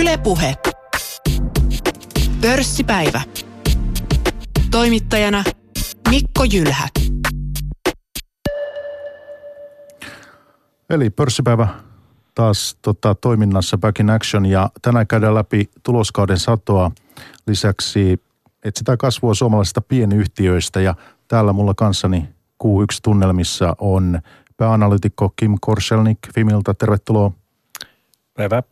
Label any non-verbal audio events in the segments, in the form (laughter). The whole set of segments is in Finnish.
Ylepuhe. Pörssipäivä. Toimittajana Mikko Jylhä. Eli pörssipäivä taas tota, toiminnassa Back in Action ja tänään käydään läpi tuloskauden satoa. Lisäksi etsitään kasvua suomalaisista pienyhtiöistä ja täällä mulla kanssani Q1-tunnelmissa on pääanalytikko Kim Korselnik Fimilta. Tervetuloa. Päivä.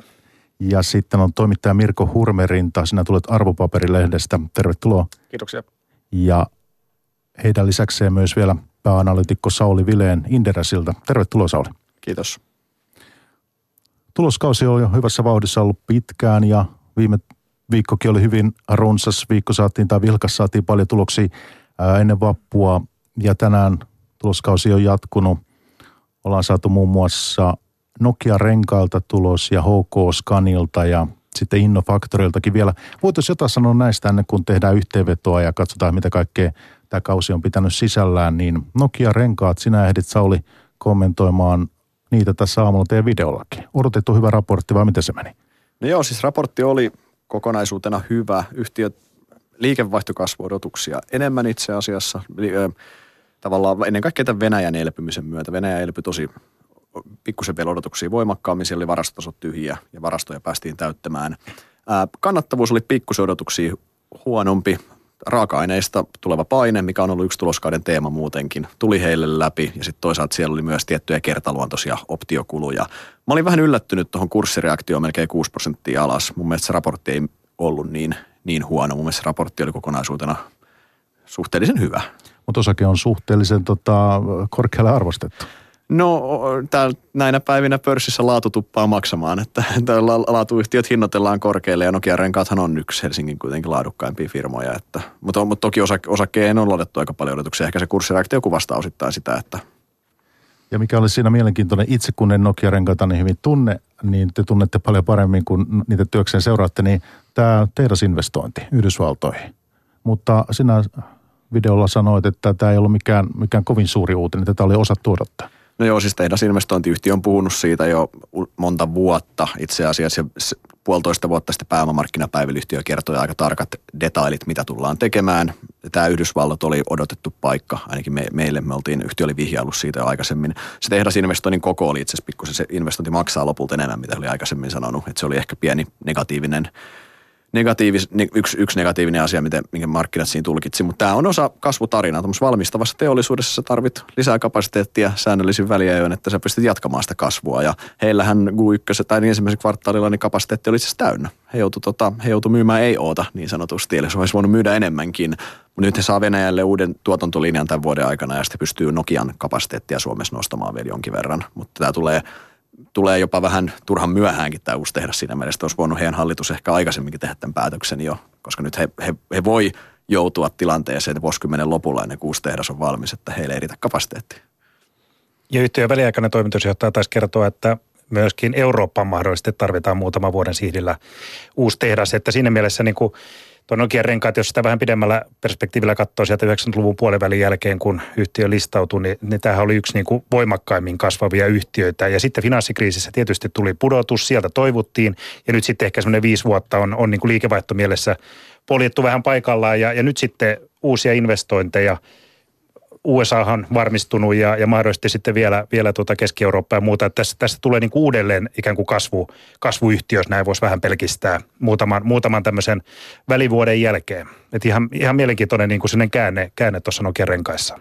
Ja sitten on toimittaja Mirko Hurmerinta. Sinä tulet arvopaperilehdestä. Tervetuloa. Kiitoksia. Ja heidän lisäkseen myös vielä pääanalytikko Sauli Vileen Inderesiltä. Tervetuloa Sauli. Kiitos. Tuloskausi on jo hyvässä vauhdissa ollut pitkään ja viime viikkokin oli hyvin runsas. Viikko saatiin tai vilkas saatiin paljon tuloksia ennen vappua ja tänään tuloskausi on jatkunut. Ollaan saatu muun muassa Nokia Renkailta tulos ja HK Scanilta ja sitten Innofaktoriltakin vielä. Voitaisiin jotain sanoa näistä ennen kuin tehdään yhteenvetoa ja katsotaan mitä kaikkea tämä kausi on pitänyt sisällään. Niin Nokia Renkaat, sinä ehdit Sauli kommentoimaan niitä tässä aamulla teidän videollakin. Odotettu hyvä raportti vai miten se meni? No joo, siis raportti oli kokonaisuutena hyvä. Yhtiö liikevaihtokasvuodotuksia enemmän itse asiassa. Tavallaan ennen kaikkea tämän Venäjän elpymisen myötä. Venäjä elpyi tosi pikkusen vielä odotuksia voimakkaammin. Siellä oli varastotasot tyhjiä ja varastoja päästiin täyttämään. kannattavuus oli pikkusen odotuksia huonompi. Raaka-aineista tuleva paine, mikä on ollut yksi tuloskauden teema muutenkin, tuli heille läpi. Ja sitten toisaalta siellä oli myös tiettyjä kertaluontoisia optiokuluja. Mä olin vähän yllättynyt tuohon kurssireaktioon melkein 6 prosenttia alas. Mun mielestä se raportti ei ollut niin, niin huono. Mun mielestä se raportti oli kokonaisuutena suhteellisen hyvä. Mutta osake on suhteellisen tota, korkealle arvostettu. No täällä, näinä päivinä pörssissä laatu tuppaa maksamaan, että (laughs) laatuyhtiöt hinnoitellaan korkealle ja Nokia Renkaathan on yksi Helsingin kuitenkin laadukkaimpia firmoja. Että, mutta, mutta toki osake, osakkeen on luotettu aika paljon odotuksia. Ehkä se kurssireaktio kuvastaa osittain sitä, että ja mikä oli siinä mielenkiintoinen, itse kun en Nokia renkaita niin hyvin tunne, niin te tunnette paljon paremmin kuin niitä työkseen seuraatte, niin tämä tehdasinvestointi Yhdysvaltoihin. Mutta sinä videolla sanoit, että tämä ei ollut mikään, mikään kovin suuri uutinen, tätä oli osattu odottaa. No joo, siis tehdasinvestointiyhtiö on puhunut siitä jo monta vuotta. Itse asiassa puolitoista vuotta sitten pääomamarkkinapäivälyyhtiö kertoi aika tarkat detailit, mitä tullaan tekemään. Tämä Yhdysvallat oli odotettu paikka, ainakin me, meille me oltiin, yhtiö oli vihjaillut siitä jo aikaisemmin. Se tehdasinvestoinnin koko oli itse asiassa pikkusen, se investointi maksaa lopulta enemmän, mitä oli aikaisemmin sanonut. Että se oli ehkä pieni negatiivinen negatiivis, yksi, yksi negatiivinen asia, miten, minkä markkinat siinä tulkitsi. Mutta tämä on osa kasvutarinaa. Tuossa valmistavassa teollisuudessa sä tarvit lisää kapasiteettia säännöllisin väliajoin, että sä pystyt jatkamaan sitä kasvua. Ja heillähän Q1 tai niin ensimmäisen kvartaalilla niin kapasiteetti oli itse täynnä. He joutu, tota, joutu myymään ei oota niin sanotusti, eli se olisi voinut myydä enemmänkin. Mutta nyt he saa Venäjälle uuden tuotantolinjan tämän vuoden aikana ja sitten pystyy Nokian kapasiteettia Suomessa nostamaan vielä jonkin verran. Mutta tämä tulee tulee jopa vähän turhan myöhäänkin tämä uusi tehdas siinä mielessä, että olisi voinut heidän hallitus ehkä aikaisemminkin tehdä tämän päätöksen jo, koska nyt he, he, he voi joutua tilanteeseen, että vuosikymmenen lopulla ennen kuin tehdas on valmis, että heille ei riitä kapasiteettia. Ja yhtiön väliaikainen toimitusjohtaja taisi kertoa, että myöskin Eurooppaan mahdollisesti tarvitaan muutama vuoden sihdillä uusi tehdas, että siinä mielessä niin kuin – Tuo Nokian renkaat, jos sitä vähän pidemmällä perspektiivillä katsoo sieltä 90-luvun puolivälin jälkeen, kun yhtiö listautui, niin, niin tämähän oli yksi niin kuin voimakkaimmin kasvavia yhtiöitä. Ja sitten finanssikriisissä tietysti tuli pudotus, sieltä toivuttiin. Ja nyt sitten ehkä semmoinen viisi vuotta on, on niin kuin liikevaihtomielessä poljettu vähän paikallaan. Ja, ja nyt sitten uusia investointeja – USAhan varmistunut ja, ja mahdollisesti sitten vielä, vielä tuota Keski-Eurooppaa ja muuta. Että tässä, tässä tulee niin kuin uudelleen ikään kuin kasvu, kasvuyhtiö, jos näin voisi vähän pelkistää muutaman, muutaman tämmöisen välivuoden jälkeen. Että ihan, ihan mielenkiintoinen niin kuin käänne, käänne tuossa Nokian renkaissa.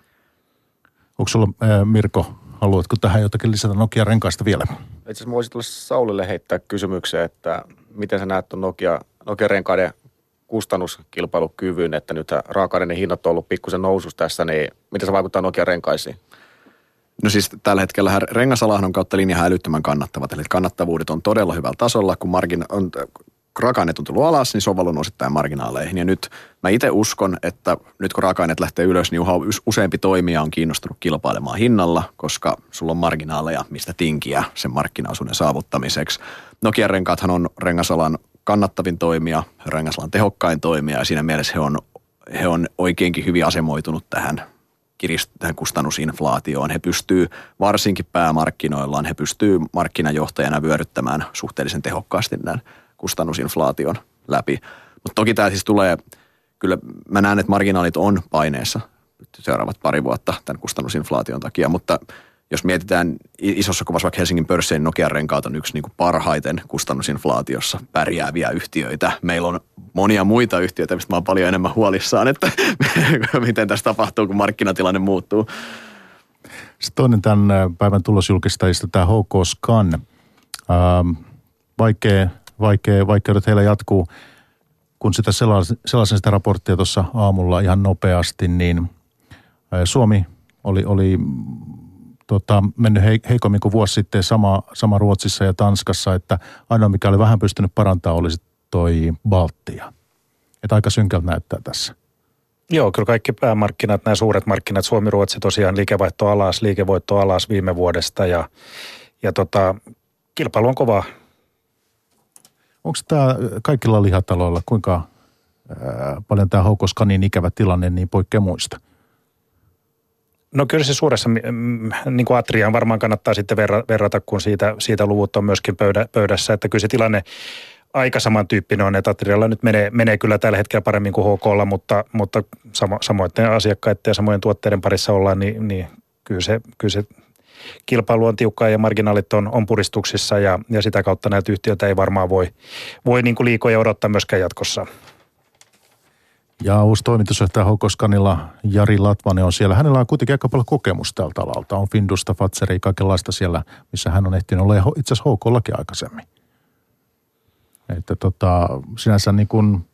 Onko sulla, ää, Mirko, haluatko tähän jotakin lisätä Nokia renkaista vielä? Itse asiassa voisin tulla Saulille heittää kysymyksen, että miten sä näet tuon Nokia, Nokia renkaiden kustannuskilpailukyvyn, että nyt raaka-aineiden hinnat on ollut pikkusen nousussa tässä, niin miten se vaikuttaa Nokia renkaisiin? No siis tällä hetkellä rengasalahan on kautta linja älyttömän kannattavat, eli kannattavuudet on todella hyvällä tasolla, kun margin on, raaka-aineet on tullut alas, niin se on valunut osittain marginaaleihin. Ja nyt mä itse uskon, että nyt kun raaka-aineet lähtee ylös, niin useampi toimija on kiinnostunut kilpailemaan hinnalla, koska sulla on marginaaleja, mistä tinkiä sen markkinaosuuden saavuttamiseksi. Nokia renkaathan on rengasalan kannattavin toimija, Rengasalan tehokkain toimija ja siinä mielessä he on, he on oikeinkin hyvin asemoitunut tähän tähän kustannusinflaatioon. He pystyy varsinkin päämarkkinoillaan, he pystyy markkinajohtajana vyöryttämään suhteellisen tehokkaasti nämä kustannusinflaation läpi. Mutta toki tämä siis tulee, kyllä mä näen, että marginaalit on paineessa seuraavat pari vuotta tämän kustannusinflaation takia, mutta jos mietitään isossa kuvassa vaikka Helsingin pörssien Nokian renkaat on yksi niin kuin parhaiten kustannusinflaatiossa pärjääviä yhtiöitä. Meillä on monia muita yhtiöitä, mistä mä oon paljon enemmän huolissaan, että (laughs) miten tässä tapahtuu, kun markkinatilanne muuttuu. Sitten toinen tämän äh, päivän tulosjulkistajista, tämä HK Scan. Ähm, vaikea, vaikea, vaikeudet heillä jatkuu. Kun sitä selasin sitä raporttia tuossa aamulla ihan nopeasti, niin äh, Suomi oli, oli tota, mennyt heikommin kuin vuosi sitten sama, sama Ruotsissa ja Tanskassa, että ainoa mikä oli vähän pystynyt parantamaan olisi toi Baltia. Että aika synkältä näyttää tässä. Joo, kyllä kaikki päämarkkinat, nämä suuret markkinat, Suomi, Ruotsi tosiaan liikevaihto alas, liikevoitto alas viime vuodesta ja, ja tota, kilpailu on kova. Onko tämä kaikilla lihataloilla, kuinka ää, paljon tämä Houkoskanin ikävä tilanne niin poikkeaa muista? No kyllä se suuressa, niin kuin Atriaan varmaan kannattaa sitten verrata, kun siitä, siitä luvut on myöskin pöydä, pöydässä, että kyllä se tilanne aika samantyyppinen on, että Atrialla nyt menee, menee kyllä tällä hetkellä paremmin kuin HKlla, mutta, mutta samo, samoin asiakkaiden ja samojen tuotteiden parissa ollaan, niin, niin kyllä, se, kyllä se kilpailu on tiukkaa ja marginaalit on, on puristuksissa ja, ja sitä kautta näitä yhtiöitä ei varmaan voi, voi niin kuin liikoja odottaa myöskään jatkossa. Ja uusi toimitusjohtaja Hokoskanilla Jari Latvanen on siellä. Hänellä on kuitenkin aika paljon kokemusta tältä alalta. On Findusta, Fatseri, kaikenlaista siellä, missä hän on ehtinyt olla itse asiassa HKllakin aikaisemmin. Että tota, sinänsä niin kuin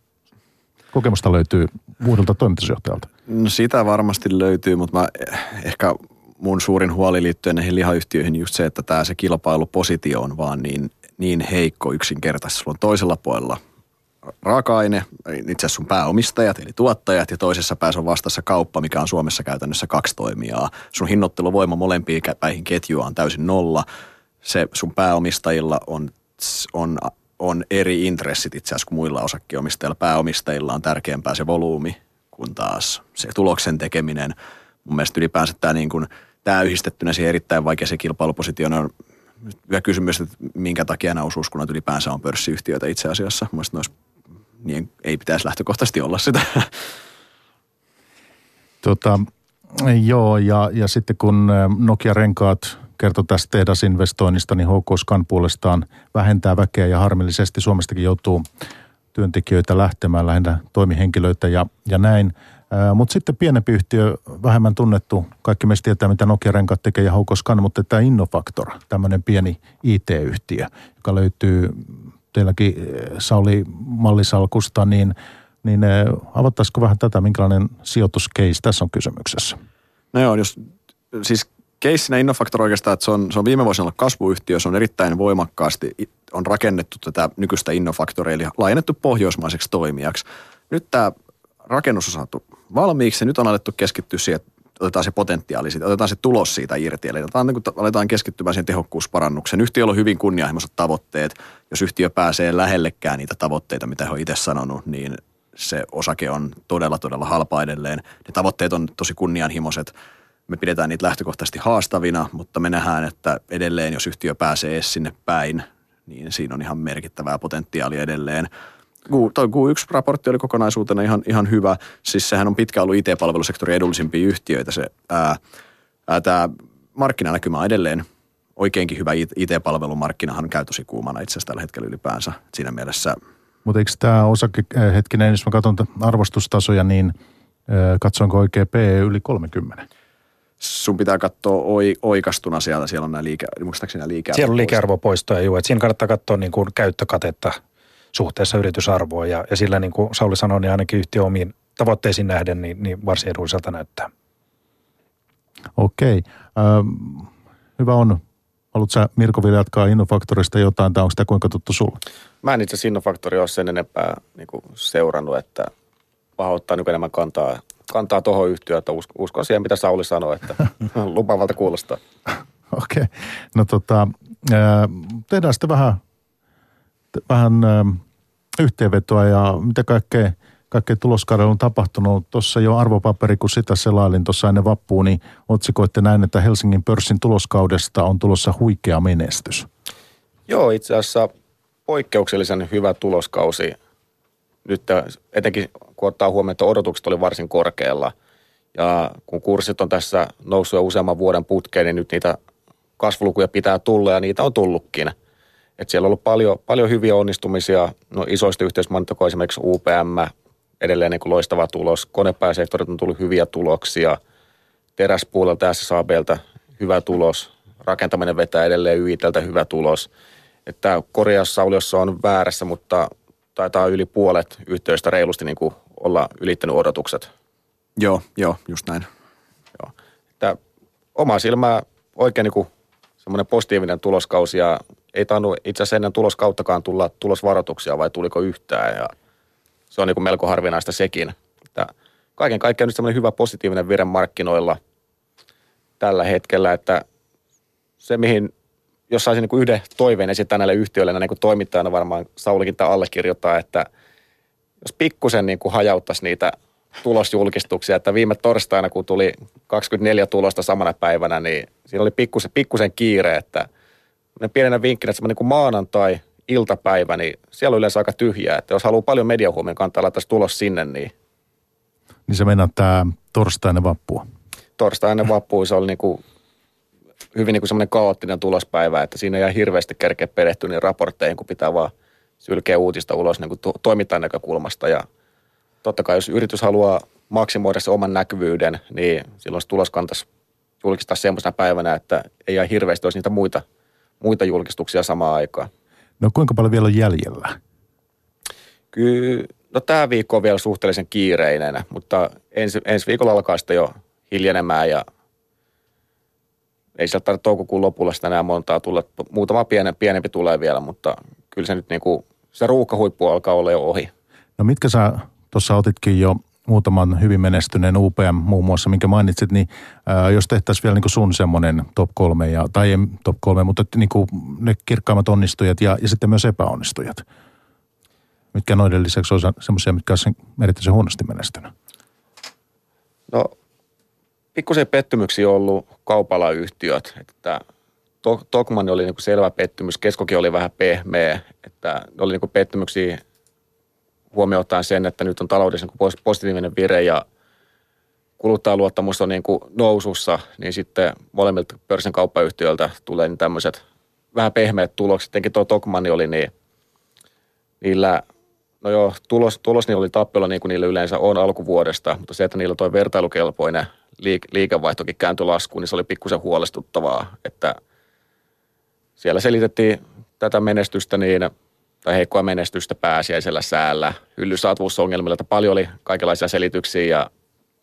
kokemusta löytyy uudelta toimitusjohtajalta. No sitä varmasti löytyy, mutta mä ehkä mun suurin huoli liittyen näihin lihayhtiöihin just se, että tämä se kilpailupositio on vaan niin, niin heikko yksinkertaisesti. Sulla on toisella puolella raaka-aine, itse asiassa sun pääomistajat eli tuottajat ja toisessa päässä on vastassa kauppa, mikä on Suomessa käytännössä kaksi toimijaa. Sun hinnoitteluvoima molempiin päihin ketjua on täysin nolla. Se sun pääomistajilla on, on, on eri intressit itse asiassa kuin muilla osakkeenomistajilla. Pääomistajilla on tärkeämpää se volyymi kuin taas se tuloksen tekeminen. Mun mielestä ylipäänsä tämä, niin kuin, tämä yhdistettynä siihen erittäin vaikea se kilpailupositio on hyvä kysymys, että minkä takia nämä osuuskunnat ylipäänsä on pörssiyhtiöitä itse asiassa. Mielestäni olisi niin ei pitäisi lähtökohtaisesti olla sitä. Tota, joo, ja, ja sitten kun Nokia Renkaat kertoi tästä tehdasinvestoinnista, niin HK Scan puolestaan vähentää väkeä ja harmillisesti Suomestakin joutuu työntekijöitä lähtemään, lähinnä toimihenkilöitä ja, ja näin. Mutta sitten pienempi yhtiö, vähemmän tunnettu, kaikki meistä tietää, mitä Nokia Renkaat tekee ja HK Scan, mutta tämä Innofactor, tämmöinen pieni IT-yhtiö, joka löytyy teilläkin eh, Sauli mallisalkusta, niin, niin eh, avattaisiko vähän tätä, minkälainen sijoituskeis tässä on kysymyksessä? No joo, jos, siis keissinä Innofactor oikeastaan, että se on, se on viime vuosina ollut kasvuyhtiö, se on erittäin voimakkaasti, on rakennettu tätä nykyistä Innofactoria, eli laajennettu pohjoismaiseksi toimijaksi. Nyt tämä rakennus on saatu valmiiksi ja nyt on alettu keskittyä siihen, että otetaan se potentiaali siitä, otetaan se tulos siitä irti. Eli otetaan, niin aletaan keskittymään siihen tehokkuusparannukseen. Yhtiöllä on hyvin kunnianhimoiset tavoitteet. Jos yhtiö pääsee lähellekään niitä tavoitteita, mitä he on itse sanonut, niin se osake on todella, todella halpa edelleen. Ne tavoitteet on tosi kunnianhimoiset. Me pidetään niitä lähtökohtaisesti haastavina, mutta me nähdään, että edelleen, jos yhtiö pääsee edes sinne päin, niin siinä on ihan merkittävää potentiaalia edelleen. Tuo Q1-raportti oli kokonaisuutena ihan, ihan hyvä. Siis sehän on pitkään ollut IT-palvelusektorin edullisimpia yhtiöitä. Se, ää, ää, tämä markkinanäkymä on edelleen oikeinkin hyvä IT-palvelumarkkinahan käy tosi kuumana itse asiassa tällä hetkellä ylipäänsä. Siinä mielessä mutta eikö tämä osake, hetkinen, jos mä katson arvostustasoja, niin katsonko oikein PE yli 30? Sun pitää katsoa oi, oikastuna siellä, siellä on nämä liike, muistaakseni nämä liikearvopoistoja. Siellä on liikearvopoistoja, joo, että siinä kannattaa katsoa niin kuin käyttökatetta suhteessa yritysarvoon ja, ja sillä niin kuin Sauli sanoi, niin ainakin yhtiö omiin tavoitteisiin nähden niin, niin varsin edulliselta näyttää. Okei. Ähm, hyvä on. Haluatko sä Mirko vielä jatkaa Innofaktorista jotain tai onko sitä kuinka tuttu sulle? Mä en itse asiassa Innofaktori ole sen enempää niin kuin seurannut, että vaan ottaa nyt enemmän kantaa, kantaa tuohon yhtiöön, että uskon siihen, mitä Sauli sanoi, että (laughs) lupavalta kuulostaa. Okei. Okay. No tota, tehdään sitten vähän vähän yhteenvetoa ja mitä kaikkea, kaikkea tuloskaudella on tapahtunut. Tuossa jo arvopaperi, kun sitä selailin tuossa ennen vappuun, niin otsikoitte näin, että Helsingin pörssin tuloskaudesta on tulossa huikea menestys. Joo, itse asiassa poikkeuksellisen hyvä tuloskausi. Nyt etenkin kun ottaa huomioon, että odotukset oli varsin korkealla. Ja kun kurssit on tässä noussut jo useamman vuoden putkeen, niin nyt niitä kasvulukuja pitää tulla ja niitä on tullutkin. Et siellä on ollut paljon, paljon hyviä onnistumisia. No isoista yhteismantokoa esimerkiksi UPM, edelleen niin kuin loistava tulos. Konepääsektorit on tullut hyviä tuloksia. Teräspuolelta SSABltä hyvä tulos. Rakentaminen vetää edelleen YITltä hyvä tulos. Että Koreassa Sauliossa on väärässä, mutta taitaa yli puolet yhteystä reilusti niin kuin olla ylittänyt odotukset. Joo, joo, just näin. Joo. Että oma silmää oikein niin kuin semmoinen positiivinen tuloskausi ja ei tainnut itse asiassa ennen tuloskauttakaan tulla tulosvaroituksia vai tuliko yhtään ja se on niin kuin melko harvinaista sekin. Että kaiken kaikkiaan nyt hyvä positiivinen vire markkinoilla tällä hetkellä, että se mihin, jos saisin niin yhden toiveen esittää näille yhtiöille, niin kuin toimittajana varmaan Saulikin tämä allekirjoittaa, että jos pikkusen niin hajauttaisi niitä tulosjulkistuksia, että viime torstaina, kun tuli 24 tulosta samana päivänä, niin siinä oli pikkusen, pikkusen kiire, että pienenä vinkkinä, että semmoinen niin maanantai, iltapäivä, niin siellä on yleensä aika tyhjää. Että jos haluaa paljon mediahuomioon, kannattaa laittaa tulos sinne, niin... Niin se mennään tämä torstainen vappua. Torstainen vappu, se oli niin kuin hyvin niin kuin semmoinen kaoottinen tulospäivä, että siinä ei hirveästi kerkeä perehtyä niin raportteihin, kun pitää vaan sylkeä uutista ulos niin kuin to- toimittajan näkökulmasta. Ja totta kai, jos yritys haluaa maksimoida se oman näkyvyyden, niin silloin se tulos kantaisi julkistaa semmoisena päivänä, että ei jää hirveästi olisi niitä muita, muita julkistuksia samaan aikaan. No kuinka paljon vielä on jäljellä? Kyllä, no tämä viikko on vielä suhteellisen kiireinen, mutta ensi, ensi viikolla alkaa sitten jo hiljenemään ja ei sieltä tarvitse toukokuun lopulla sitä enää montaa tulla. Muutama pienen, pienempi tulee vielä, mutta kyllä se nyt niin kuin, se ruuhkahuippu alkaa olla jo ohi. No mitkä sä tuossa otitkin jo muutaman hyvin menestyneen UPM muun muassa, minkä mainitsit, niin ää, jos tehtäisiin vielä niin kuin sun semmoinen top kolme, ja, tai ei top kolme, mutta niin kuin ne kirkkaimmat onnistujat ja, ja sitten myös epäonnistujat. Mitkä noiden lisäksi on semmoisia, mitkä on erityisen huonosti menestynyt? No, pikkusen pettymyksiä on ollut kaupallayhtiöt, että Tokman oli niin kuin selvä pettymys, Keskokin oli vähän pehmeä, että ne oli niin kuin pettymyksiä huomioon ottaen sen, että nyt on taloudellisen positiivinen vire ja kuluttajaluottamus on niin kuin nousussa, niin sitten molemmilta pörssin kauppayhtiöiltä tulee niin tämmöiset vähän pehmeät tulokset. Tietenkin tuo Tokmanni oli niin, niillä, no joo, tulos, tulos niin oli tappiolla niin kuin niillä yleensä on alkuvuodesta, mutta se, että niillä toi vertailukelpoinen liik- liikevaihtokin kääntyi laskuun, niin se oli pikkusen huolestuttavaa, että siellä selitettiin tätä menestystä niin tai heikkoa menestystä pääsiäisellä säällä, hyllysaatavuusongelmilla, että paljon oli kaikenlaisia selityksiä ja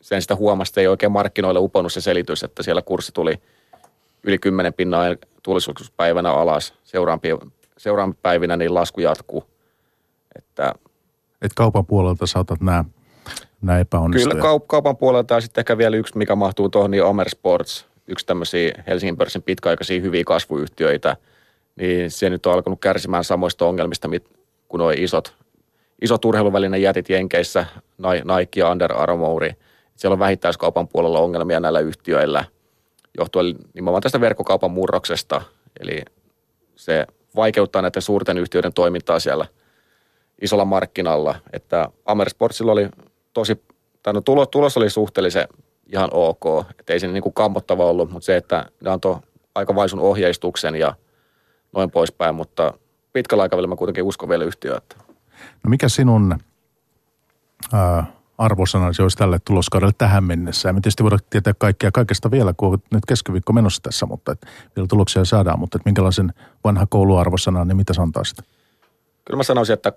sen sitä huomasta ei oikein markkinoille uponnut se selitys, että siellä kurssi tuli yli 10 pinnaa tulisuuspäivänä alas. Seuraavina päivinä niin lasku jatkuu. Että, Et kaupan puolelta saatat nämä, nämä epäonnistujat. Kyllä kaup- kaupan puolelta ja sitten ehkä vielä yksi, mikä mahtuu tuohon, niin Omer Sports, yksi tämmöisiä Helsingin pörssin pitkäaikaisia hyviä kasvuyhtiöitä – niin se nyt on alkanut kärsimään samoista ongelmista kuin nuo isot, isot urheiluvälinen jätit Jenkeissä, Nike ja Under Armour. Siellä on vähittäiskaupan puolella ongelmia näillä yhtiöillä johtuen nimenomaan tästä verkkokaupan murroksesta. Eli se vaikeuttaa näiden suurten yhtiöiden toimintaa siellä isolla markkinalla. Että Amerisportsilla oli tosi, tai no tulos, tulos oli suhteellisen ihan ok, että ei se niin kuin kammottava ollut, mutta se, että ne antoi aika vaisun ohjeistuksen ja – noin poispäin, mutta pitkällä aikavälillä mä kuitenkin uskon vielä yhtiöä. No mikä sinun ää, arvosanasi olisi tälle tuloskaudelle tähän mennessä? Ja me tietysti voidaan tietää kaikkea kaikesta vielä, kun on nyt keskiviikko menossa tässä, mutta et vielä tuloksia saadaan, mutta et minkälaisen vanha kouluarvosanan, niin mitä sä antaisit? Kyllä mä sanoisin, että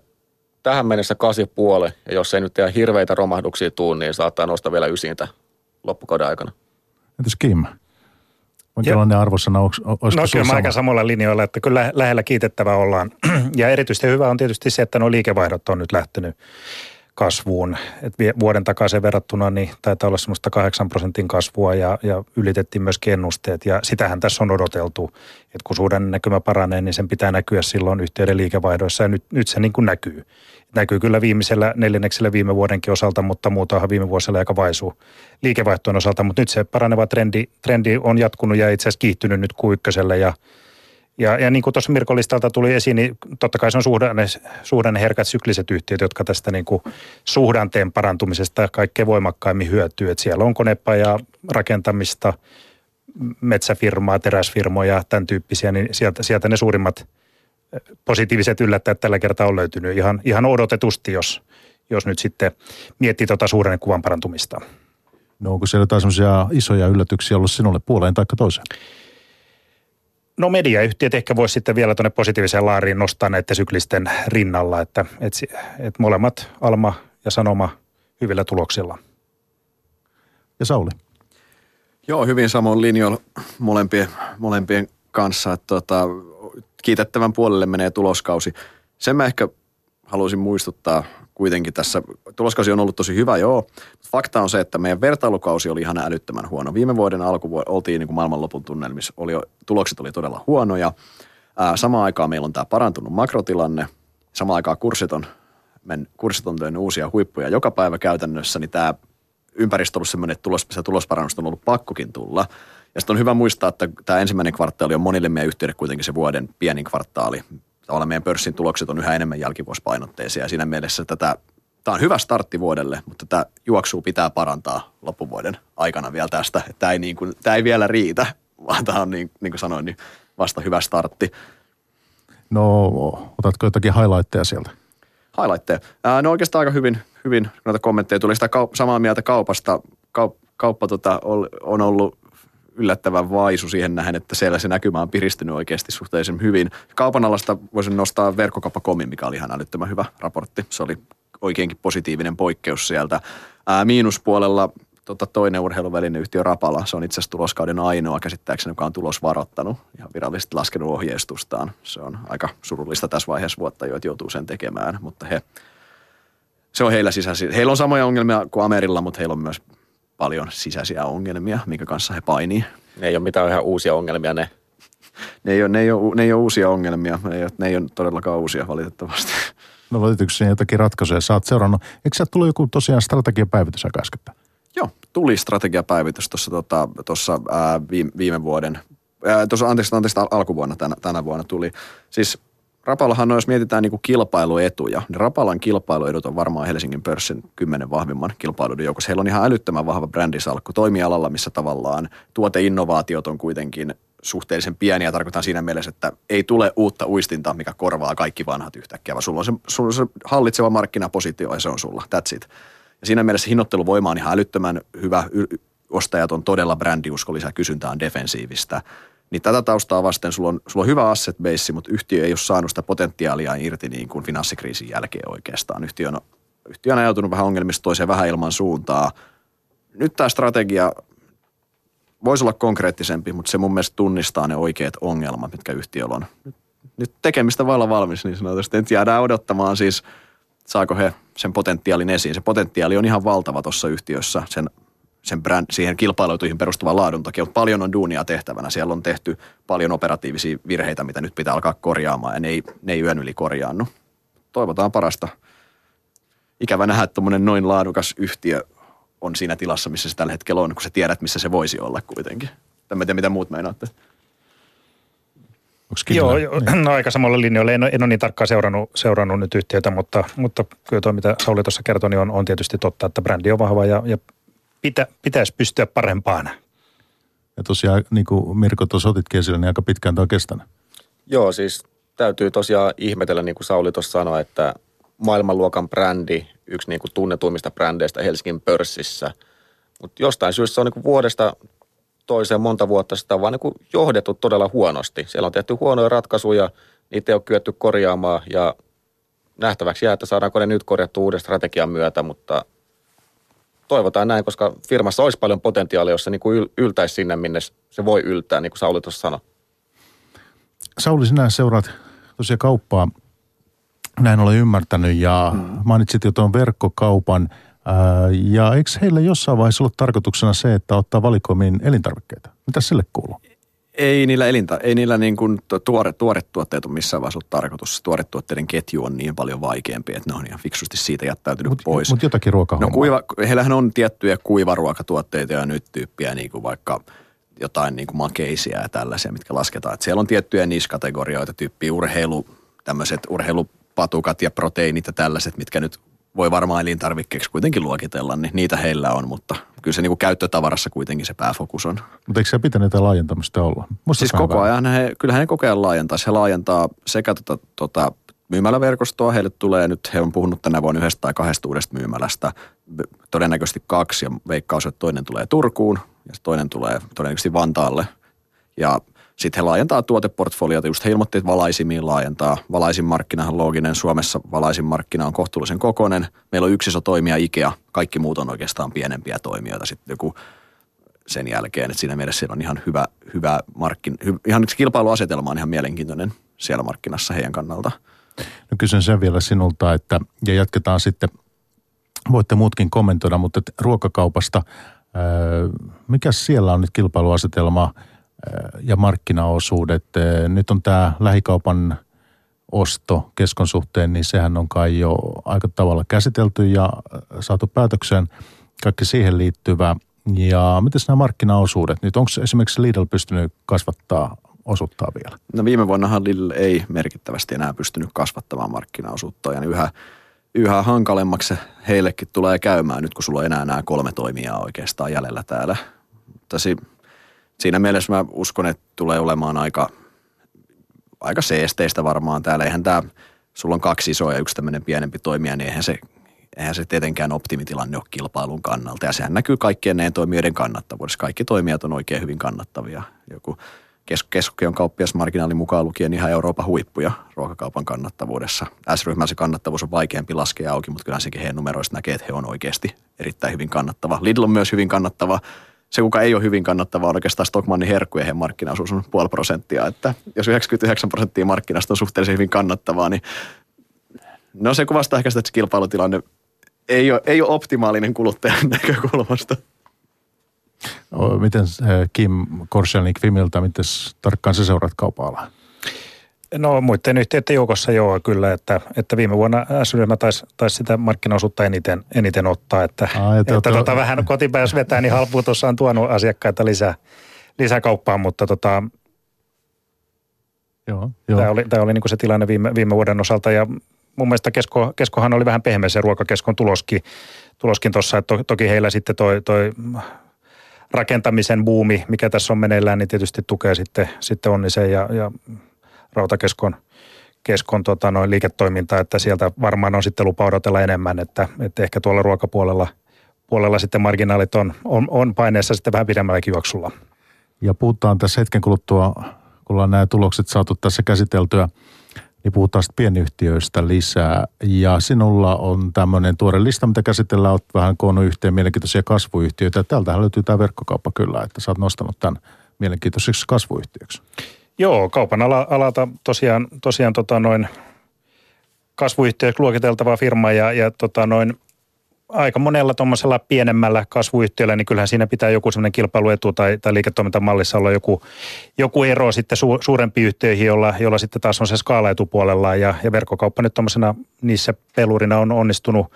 tähän mennessä kasi puoli, ja jos ei nyt tehdä hirveitä romahduksia tuu, niin saattaa nostaa vielä ysintä loppukauden aikana. Entäs Kim? Minkälainen arvosana, olisiko No kyllä mä aika samalla linjoilla, että kyllä lähellä kiitettävä ollaan. (clears throat) Ja erityisesti hyvä on tietysti se, että nuo liikevaihdot on nyt lähtenyt kasvuun. Et vuoden takaisin verrattuna niin taitaa olla semmoista 8 prosentin kasvua ja, ja ylitettiin myös ennusteet. Ja sitähän tässä on odoteltu, että kun suhdan näkymä paranee, niin sen pitää näkyä silloin yhteyden liikevaihdoissa ja nyt, nyt se niin kuin näkyy. Näkyy kyllä viimeisellä neljänneksellä viime vuodenkin osalta, mutta muutahan viime vuosilla aika vaisu liikevaihtojen osalta. Mutta nyt se paraneva trendi, trendi on jatkunut ja itse asiassa kiihtynyt nyt q ja Ja, ja niin kuin tuossa Mirko listalta tuli esiin, niin totta kai se on suhdanne, suhdanne herkät sykliset yhtiöt, jotka tästä niin kuin suhdanteen parantumisesta kaikkein voimakkaimmin hyötyy. Että siellä on konepajaa, rakentamista, metsäfirmaa, teräsfirmoja, tämän tyyppisiä, niin sieltä, sieltä ne suurimmat positiiviset yllättäjät tällä kertaa on löytynyt ihan, ihan odotetusti, jos, jos nyt sitten miettii tuota suhdannekuvan parantumista. No onko siellä jotain isoja yllätyksiä ollut sinulle puoleen tai toiseen? No mediayhtiöt ehkä voisi sitten vielä tuonne positiiviseen laariin nostaa näiden syklisten rinnalla, että, että, että molemmat Alma ja Sanoma hyvillä tuloksilla. Ja Sauli? Joo, hyvin samoin linjoilla molempien, molempien kanssa. Että tota, kiitettävän puolelle menee tuloskausi. Sen mä ehkä haluaisin muistuttaa kuitenkin tässä. Tuloskausi on ollut tosi hyvä, joo. Fakta on se, että meidän vertailukausi oli ihan älyttömän huono. Viime vuoden alku oltiin niin kuin maailmanlopun tunnelmissa. Oli, tulokset oli todella huonoja. Ää, samaan aikaan meillä on tämä parantunut makrotilanne. Samaan aikaan kurssit on, men, kurssit on uusia huippuja joka päivä käytännössä, niin tämä ympäristö on ollut sellainen, että tulos, se tulosparannusta on ollut pakkokin tulla. Ja sitten on hyvä muistaa, että tämä ensimmäinen kvartaali on monille meidän yhtiöille kuitenkin se vuoden pienin kvartaali. Tavallaan meidän pörssin tulokset on yhä enemmän jälkivuosipainotteisia ja siinä mielessä tätä, tämä on hyvä startti vuodelle, mutta tätä juoksua pitää parantaa loppuvuoden aikana vielä tästä. Tämä ei, niin kuin, tämä ei vielä riitä, vaan tämä on niin, niin kuin sanoin, niin vasta hyvä startti. No, otatko jotakin highlightteja sieltä? Highlightteja? Ää, no oikeastaan aika hyvin, hyvin noita kommentteja tuli sitä kaup- samaa mieltä kaupasta. Kaup- kauppa tota, on ollut yllättävän vaisu siihen nähen, että siellä se näkymä on piristynyt oikeasti suhteellisen hyvin. Kaupan alasta voisin nostaa verkkokauppakomin, mikä oli ihan älyttömän hyvä raportti. Se oli oikeinkin positiivinen poikkeus sieltä. Ää, miinuspuolella tota, toinen urheiluvälinen Rapala, se on itse asiassa tuloskauden ainoa käsittääkseni, joka on tulosvarottanut ja virallisesti laskenut ohjeistustaan. Se on aika surullista tässä vaiheessa vuotta jo, että joutuu sen tekemään, mutta he, se on heillä sisäisiä. Heillä on samoja ongelmia kuin Amerilla, mutta heillä on myös paljon sisäisiä ongelmia, minkä kanssa he painii. Ne ei ole mitään ihan uusia ongelmia ne. Ne ei ole, ne ei ole, ne ei ole uusia ongelmia, ne ei ole, ne ei ole todellakaan uusia valitettavasti. No valitettavasti jotakin ratkaisuja sä oot seurannut. Eikö sä tullut joku tosiaan strategiapäivitys aika äsken? Joo, tuli strategiapäivitys tuossa tota, tossa, ää, viime, viime vuoden, tuossa anteeksi, anteeksi alkuvuonna tänä, tänä vuonna tuli. Siis Rapallahan, jos mietitään niin kuin kilpailuetuja, niin Rapalan kilpailuedut on varmaan Helsingin pörssin kymmenen vahvimman kilpailuedun joukossa. Heillä on ihan älyttömän vahva brändisalkku toimialalla, missä tavallaan tuoteinnovaatiot on kuitenkin suhteellisen pieniä. Tarkoitan siinä mielessä, että ei tule uutta uistinta, mikä korvaa kaikki vanhat yhtäkkiä, vaan sulla on se, sulla on se hallitseva markkinapositio ja se on sulla. That's it. Ja siinä mielessä hinnoitteluvoima on ihan älyttömän hyvä. Ostajat on todella brändiuskollisia, kysyntä on defensiivistä – niin tätä taustaa vasten sulla on, sulla on hyvä asset base, mutta yhtiö ei ole saanut sitä potentiaalia irti niin kuin finanssikriisin jälkeen oikeastaan. Yhtiö on, yhtiö on ajautunut vähän ongelmista toiseen vähän ilman suuntaa. Nyt tämä strategia voisi olla konkreettisempi, mutta se mun mielestä tunnistaa ne oikeat ongelmat, mitkä yhtiöllä on. Nyt, tekemistä vailla valmis niin sanotusti. Nyt jäädään odottamaan siis, saako he sen potentiaalin esiin. Se potentiaali on ihan valtava tuossa yhtiössä, sen sen brand, siihen kilpailuituihin perustuvan laadun takia, mutta paljon on duunia tehtävänä. Siellä on tehty paljon operatiivisia virheitä, mitä nyt pitää alkaa korjaamaan ja ne ei, ne ei yön yli korjaannu. Toivotaan parasta. Ikävä nähdä, että tuommoinen noin laadukas yhtiö on siinä tilassa, missä se tällä hetkellä on, kun sä tiedät, missä se voisi olla kuitenkin. En tiedä, mitä muut meinaatte. Joo, (clears throat) no aika samalla linjoilla. En, en ole niin tarkkaan seurannut, seurannut nyt yhtiötä, mutta, mutta kyllä tuo, mitä Sauli tuossa kertoi, niin on, on tietysti totta, että brändi on vahva ja, ja pitä, pitäisi pystyä parempaan. Ja tosiaan, niin kuin Mirko tuossa otitkin esille, niin aika pitkään tämä on kestänyt. Joo, siis täytyy tosiaan ihmetellä, niin kuin Sauli tuossa sanoi, että maailmanluokan brändi, yksi niin kuin tunnetuimmista brändeistä Helsingin pörssissä. Mutta jostain syystä se on niin kuin vuodesta toiseen monta vuotta sitä on vaan niin kuin johdettu todella huonosti. Siellä on tehty huonoja ratkaisuja, niitä ei ole kyetty korjaamaan ja nähtäväksi jää, että saadaanko ne nyt korjattu uuden strategian myötä, mutta – toivotaan näin, koska firmassa olisi paljon potentiaalia, jos se niin kuin yltäisi sinne, minne se voi yltää, niin kuin Sauli tuossa sanoi. Sauli, sinä seuraat tosiaan kauppaa, näin olen ymmärtänyt, ja mm. mainitsit jo tuon verkkokaupan. ja eikö heillä jossain vaiheessa ollut tarkoituksena se, että ottaa valikoimiin elintarvikkeita? Mitä sille kuuluu? Ei niillä, elinta, ei niillä niin kuin tuore, tuoretuotteet ole missään vaiheessa ollut tarkoitus. Tuoretuotteiden ketju on niin paljon vaikeampi, että ne on ihan fiksusti siitä jättäytynyt mut, pois. Mutta jotakin ruokaa. No kuiva, heillähän on tiettyjä kuivaruokatuotteita ja nyt tyyppiä niin kuin vaikka jotain niin kuin makeisia ja tällaisia, mitkä lasketaan. Et siellä on tiettyjä niskategorioita, tyyppi urheilu, tämmöiset urheilupatukat ja proteiinit ja tällaiset, mitkä nyt voi varmaan elintarvikkeeksi kuitenkin luokitella, niin niitä heillä on, mutta kyllä se niin kuin käyttötavarassa kuitenkin se pääfokus on. Mutta eikö se pitänyt laajentamista olla? Musta siis koko ajan he, kyllähän he koko ajan laajentaa. Se laajentaa sekä tota, tota, myymäläverkostoa. Heille tulee nyt, he on puhunut tänä vuonna yhdestä tai kahdesta uudesta myymälästä. Todennäköisesti kaksi ja veikkaus, että toinen tulee Turkuun ja toinen tulee todennäköisesti Vantaalle. Ja sitten he laajentaa tuoteportfoliota, just he ilmoitti, että valaisimiin laajentaa. Valaisin markkinahan looginen, Suomessa valaisin markkina on kohtuullisen kokoinen. Meillä on yksi iso toimija Ikea, kaikki muut on oikeastaan pienempiä toimijoita. Sitten joku sen jälkeen, että siinä mielessä siellä on ihan hyvä, hyvä markkin, hy, ihan yksi kilpailuasetelma on ihan mielenkiintoinen siellä markkinassa heidän kannalta. No kysyn sen vielä sinulta, että ja jatketaan sitten, voitte muutkin kommentoida, mutta ruokakaupasta, mikä siellä on nyt kilpailuasetelma – ja markkinaosuudet. Nyt on tämä lähikaupan osto keskon suhteen, niin sehän on kai jo aika tavalla käsitelty ja saatu päätökseen kaikki siihen liittyvä. Ja miten nämä markkinaosuudet nyt? Onko esimerkiksi Lidl pystynyt kasvattaa osuuttaa vielä? No viime vuonnahan Lidl ei merkittävästi enää pystynyt kasvattamaan markkinaosuutta ja yhä, yhä hankalemmaksi heillekin tulee käymään nyt, kun sulla on enää nämä kolme toimijaa oikeastaan jäljellä täällä. Mutta siinä mielessä mä uskon, että tulee olemaan aika, aika seesteistä varmaan täällä. Eihän tämä, sulla on kaksi isoa ja yksi tämmöinen pienempi toimija, niin eihän se, eihän se tietenkään optimitilanne ole kilpailun kannalta. Ja sehän näkyy kaikkien näiden toimijoiden kannattavuudessa. Kaikki toimijat on oikein hyvin kannattavia. Joku keskion kauppiasmarginaali mukaan lukien ihan Euroopan huippuja ruokakaupan kannattavuudessa. S-ryhmän se kannattavuus on vaikeampi laskea auki, mutta kyllä sekin heidän numeroista näkee, että he on oikeasti erittäin hyvin kannattava. Lidl on myös hyvin kannattava se, kuka ei ole hyvin kannattava, on oikeastaan Stockmannin herkku ja markkinaosuus on puoli prosenttia. Että jos 99 prosenttia markkinasta on suhteellisen hyvin kannattavaa, niin no se kuvastaa ehkä sitä, että se kilpailutilanne ei ole, ei ole optimaalinen kuluttajan (laughs) näkökulmasta. Miten eh, Kim Korselnik Fimiltä, miten tarkkaan se seuraat kaupan No muiden yhtiöiden joukossa joo kyllä, että, että viime vuonna S-ryhmä taisi, taisi sitä markkinaosuutta eniten, eniten ottaa, että, Ai, että, että tota, vähän kotipäin jos vetää, niin halpuutus on tuonut asiakkaita lisää, lisäkauppaan, mutta tota, joo, joo. tämä oli, tämä oli niin se tilanne viime, viime vuoden osalta ja mun mielestä Kesko, Keskohan oli vähän pehmeä se ruokakeskon tuloskin, tuloskin tuossa, että to, toki heillä sitten toi, toi rakentamisen buumi, mikä tässä on meneillään, niin tietysti tukee sitten, sitten Onnisen ja, ja Rautakeskon keskon tota, noin liiketoimintaa, että sieltä varmaan on sitten lupa odotella enemmän, että, että ehkä tuolla ruokapuolella puolella sitten marginaalit on, on, on paineessa sitten vähän pidemmälläkin juoksulla. Ja puhutaan tässä hetken kuluttua, kun ollaan nämä tulokset saatu tässä käsiteltyä, niin puhutaan sitten pienyhtiöistä lisää. Ja sinulla on tämmöinen tuore lista, mitä käsitellään, olet vähän koonnut yhteen mielenkiintoisia kasvuyhtiöitä. Täältähän löytyy tämä verkkokauppa kyllä, että sä oot nostanut tämän mielenkiintoiseksi kasvuyhtiöksi. Joo, kaupan ala, alalta tosiaan, tosiaan tota noin kasvuyhtiöksi luokiteltava firma ja, ja tota noin aika monella tuommoisella pienemmällä kasvuyhtiöllä, niin kyllähän siinä pitää joku semmoinen kilpailuetu tai, tai liiketoimintamallissa olla joku, joku ero sitten su, suurempiin yhtiöihin, jolla, jolla sitten taas on se skaalaetu puolellaan ja, ja verkkokauppa nyt tuommoisena niissä pelurina on onnistunut,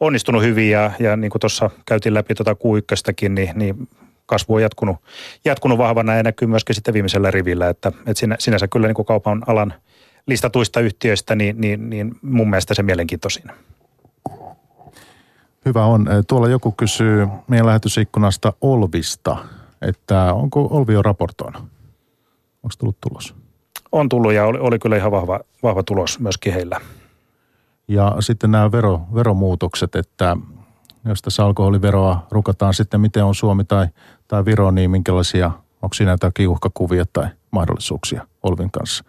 onnistunut hyvin ja, ja niin kuin tuossa käytiin läpi tuota Q1, niin, niin kasvu on jatkunut, jatkunut vahvana ja näkyy myöskin sitten viimeisellä rivillä, että, että sinä, sinänsä kyllä niin kuin kaupan alan listatuista yhtiöistä, niin, niin, niin mun mielestä se mielenkiintoisin. Hyvä on. Tuolla joku kysyy meidän lähetysikkunasta Olvista, että onko Olvi jo raportoinut? Onko tullut tulos? On tullut ja oli, oli kyllä ihan vahva, vahva tulos myöskin heillä. Ja sitten nämä vero, veromuutokset, että jos tässä alkoholiveroa rukataan sitten, miten on Suomi tai, tai Viro, niin minkälaisia, onko siinä jotakin uhkakuvia tai mahdollisuuksia Olvin kanssa?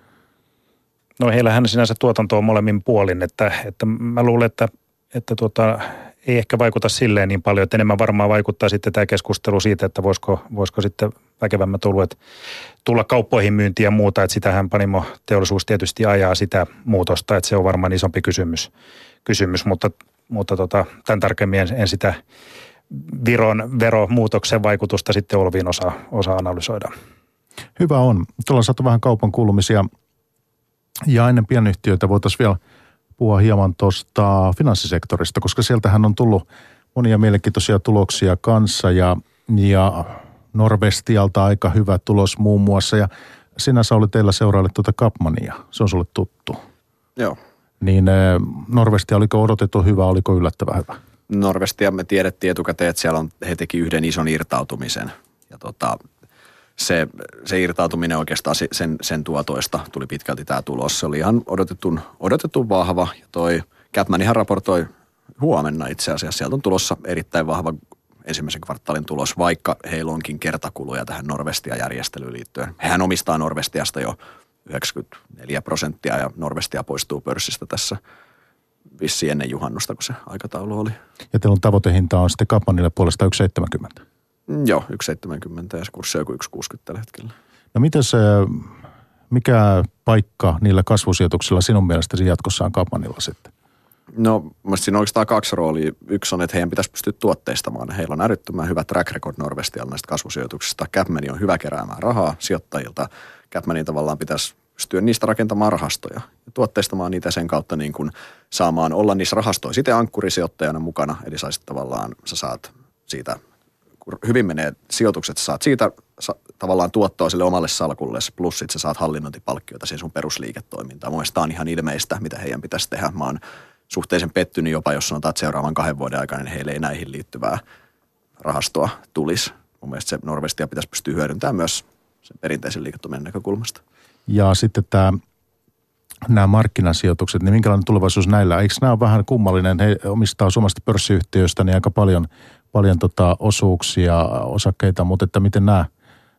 No heillähän sinänsä tuotanto on molemmin puolin, että, että mä luulen, että, että tuota, ei ehkä vaikuta silleen niin paljon, että enemmän varmaan vaikuttaa sitten tämä keskustelu siitä, että voisiko, voisiko sitten väkevämmät oluet tulla kauppoihin myyntiin ja muuta, että sitähän Panimo teollisuus tietysti ajaa sitä muutosta, että se on varmaan isompi kysymys, kysymys mutta mutta tota, tämän tarkemmin en, en sitä Viron veromuutoksen vaikutusta sitten Olviin osaa, osaa analysoida. Hyvä on. Tuolla on saatu vähän kaupan kuulumisia. Ja ennen pienyhtiöitä voitaisiin vielä puhua hieman tuosta finanssisektorista, koska sieltähän on tullut monia mielenkiintoisia tuloksia kanssa ja, ja Norvestialta aika hyvä tulos muun muassa. Ja sinä Sauli teillä seurailet tuota Kapmania, se on sulle tuttu. Joo. Niin Norvestia, oliko odotettu hyvä, oliko yllättävän hyvä? Norvestia me tiedettiin etukäteen, että siellä on, he teki yhden ison irtautumisen. Ja tota, se, se irtautuminen oikeastaan sen, sen tuotoista tuli pitkälti tämä tulos. Se oli ihan odotetun, odotetun vahva. Ja toi Capmanihan raportoi huomenna itse asiassa. Sieltä on tulossa erittäin vahva ensimmäisen kvartaalin tulos, vaikka heillä onkin kertakuluja tähän Norvestia-järjestelyyn liittyen. Hehän omistaa Norvestiasta jo 94 prosenttia ja Norvestia poistuu pörssistä tässä vissi ennen juhannusta, kun se aikataulu oli. Ja teillä on tavoitehinta on sitten Kapmanille puolesta 1,70? Mm, joo, 1,70 ja se kurssi on joku 1,60 tällä hetkellä. No miten se, mikä paikka niillä kasvusijoituksilla sinun mielestäsi jatkossa on Kapmanilla sitten? No, mielestäni siinä on oikeastaan kaksi roolia. Yksi on, että heidän pitäisi pystyä tuotteistamaan. Heillä on älyttömän hyvä track record Norvestialla näistä kasvusijoituksista. Capmani on hyvä keräämään rahaa sijoittajilta. Capmanin tavallaan pitäisi pystyä niistä rakentamaan rahastoja ja tuotteistamaan niitä sen kautta niin kuin saamaan olla niissä rahastoissa sitten ankkurisijoittajana mukana. Eli saisit tavallaan, sä saat siitä, kun hyvin menee sijoitukset, sä saat siitä sa, tavallaan tuottoa sille omalle salkulle, plus sit sä saat hallinnointipalkkioita siihen sun perusliiketoimintaan. Mun on ihan ilmeistä, mitä heidän pitäisi tehdä. Mä oon suhteellisen pettynyt jopa, jos sanotaan, että seuraavan kahden vuoden aikana niin heille ei näihin liittyvää rahastoa tulisi. Mun mielestä se Norvestia pitäisi pystyä hyödyntämään myös sen perinteisen liiketoiminnan näkökulmasta. Ja sitten tämä nämä markkinasijoitukset, niin minkälainen tulevaisuus näillä? Eikö nämä ole vähän kummallinen? He omistaa suomasta pörssiyhtiöistä niin aika paljon, paljon tota osuuksia, osakkeita, mutta että miten nämä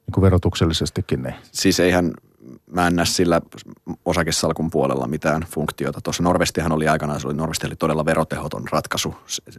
niin kuin verotuksellisestikin? Niin? Siis eihän mä en näe sillä osakesalkun puolella mitään funktiota. Tuossa Norvestihan oli aikanaan, se oli Norvesti oli todella verotehoton ratkaisu.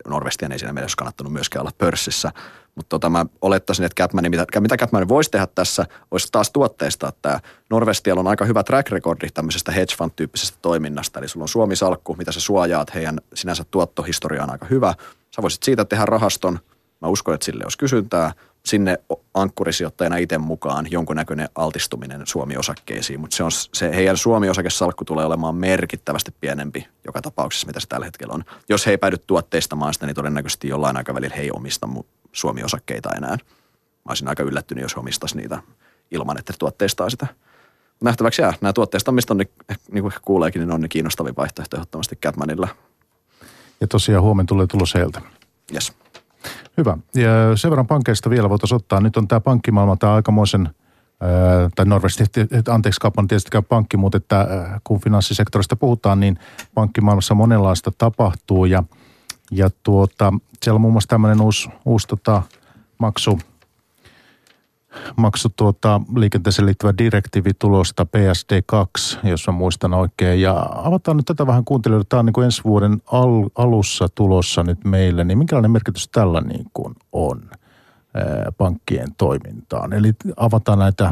Norvestian ei siinä mielessä kannattanut myöskään olla pörssissä. Mutta tota, mä olettaisin, että Capman, mitä, mitä Capman voisi tehdä tässä, olisi taas tuotteista, että Norvestialla on aika hyvä track recordi tämmöisestä hedge fund-tyyppisestä toiminnasta. Eli sulla on Suomi-salkku, mitä sä suojaat, heidän sinänsä tuottohistoria on aika hyvä. Sä voisit siitä tehdä rahaston. Mä uskon, että sille olisi kysyntää sinne ankkurisijoittajana itse mukaan jonkunnäköinen altistuminen Suomi-osakkeisiin, mutta se, on, se heidän Suomi-osakesalkku tulee olemaan merkittävästi pienempi joka tapauksessa, mitä se tällä hetkellä on. Jos he ei päädy tuotteistamaan sitä, niin todennäköisesti jollain aikavälillä he ei omista Suomi-osakkeita enää. Mä olisin aika yllättynyt, jos he omistaisi niitä ilman, että tuotteistaa sitä. Nähtäväksi jää. Nämä tuotteistamista on, niin, niin kuin kuuleekin, niin on niin kiinnostavin vaihtoehto ehdottomasti Capmanilla. Ja tosiaan huomenna tulee tulos heiltä. Yes. Hyvä. Ja sen verran pankkeista vielä voitaisiin ottaa. Nyt on tämä pankkimaailma, tämä aikamoisen, tai Norvesti, anteeksi Kappan tietystikään pankki, mutta että kun finanssisektorista puhutaan, niin pankkimaailmassa monenlaista tapahtuu ja, ja tuota, siellä on muun muassa tämmöinen uusi, uusi tota, maksu, maksu tuota, liikenteeseen liittyvä direktiivi tulosta PSD2, jos mä muistan oikein. Ja avataan nyt tätä vähän kuuntelijoille. Tämä on niin kuin ensi vuoden al- alussa tulossa nyt meille. Niin minkälainen merkitys tällä niin kuin on ää, pankkien toimintaan? Eli avataan näitä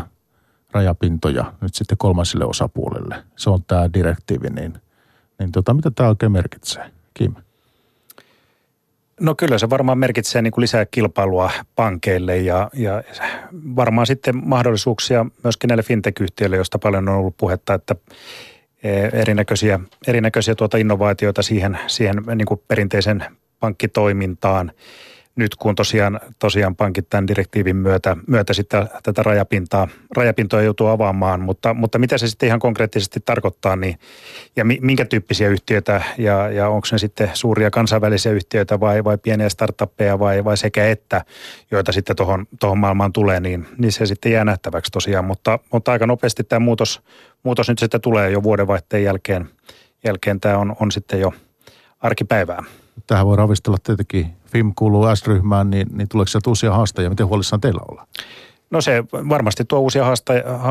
rajapintoja nyt sitten kolmansille osapuolelle. Se on tämä direktiivi, niin, niin tota, mitä tämä oikein merkitsee? Kim? No kyllä se varmaan merkitsee niin kuin lisää kilpailua pankeille ja, ja varmaan sitten mahdollisuuksia myöskin näille fintech-yhtiöille, joista paljon on ollut puhetta, että e, erinäköisiä, erinäköisiä tuota innovaatioita siihen, siihen niin kuin perinteisen pankkitoimintaan – nyt kun tosiaan, tosiaan pankit tämän direktiivin myötä, myötä sitten tätä rajapintaa, rajapintoja joutuu avaamaan, mutta, mutta mitä se sitten ihan konkreettisesti tarkoittaa niin, ja minkä tyyppisiä yhtiöitä ja, ja onko ne sitten suuria kansainvälisiä yhtiöitä vai, vai pieniä startuppeja vai, vai sekä että, joita sitten tuohon, tuohon maailmaan tulee, niin, niin se sitten jää nähtäväksi tosiaan, mutta, mutta aika nopeasti tämä muutos, muutos nyt sitten tulee jo vuodenvaihteen jälkeen, jälkeen tämä on, on sitten jo arkipäivää. Tähän voi ravistella tietenkin FIM kuuluu S-ryhmään, niin, niin tuleeko sieltä uusia haastajia? Miten huolissaan teillä olla? No se varmasti tuo uusia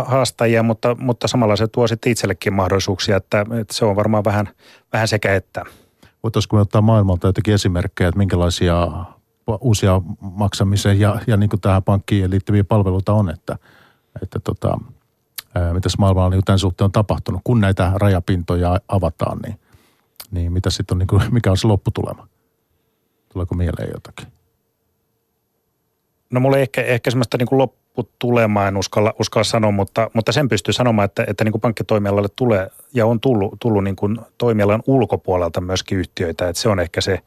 haastajia, mutta, mutta samalla se tuo sitten itsellekin mahdollisuuksia, että, että se on varmaan vähän, vähän sekä että. Voitaisiinko me ottaa maailmalta jotakin esimerkkejä, että minkälaisia uusia maksamiseen ja, ja niin kuin tähän pankkiin liittyviä palveluita on, että, että tota, mitäs maailmalla niin tämän suhteen on tapahtunut, kun näitä rajapintoja avataan, niin, niin mitä sitten on, niin kuin, (laughs) mikä on se lopputulema? Tuleeko mieleen jotakin? No mulla ei ehkä, ehkä semmoista niin kuin lopputulemaa en uskalla, uskalla sanoa, mutta, mutta sen pystyy sanomaan, että, että niin kuin pankkitoimialalle tulee ja on tullut, tullut niin kuin toimialan ulkopuolelta myöskin yhtiöitä. Että se on ehkä se,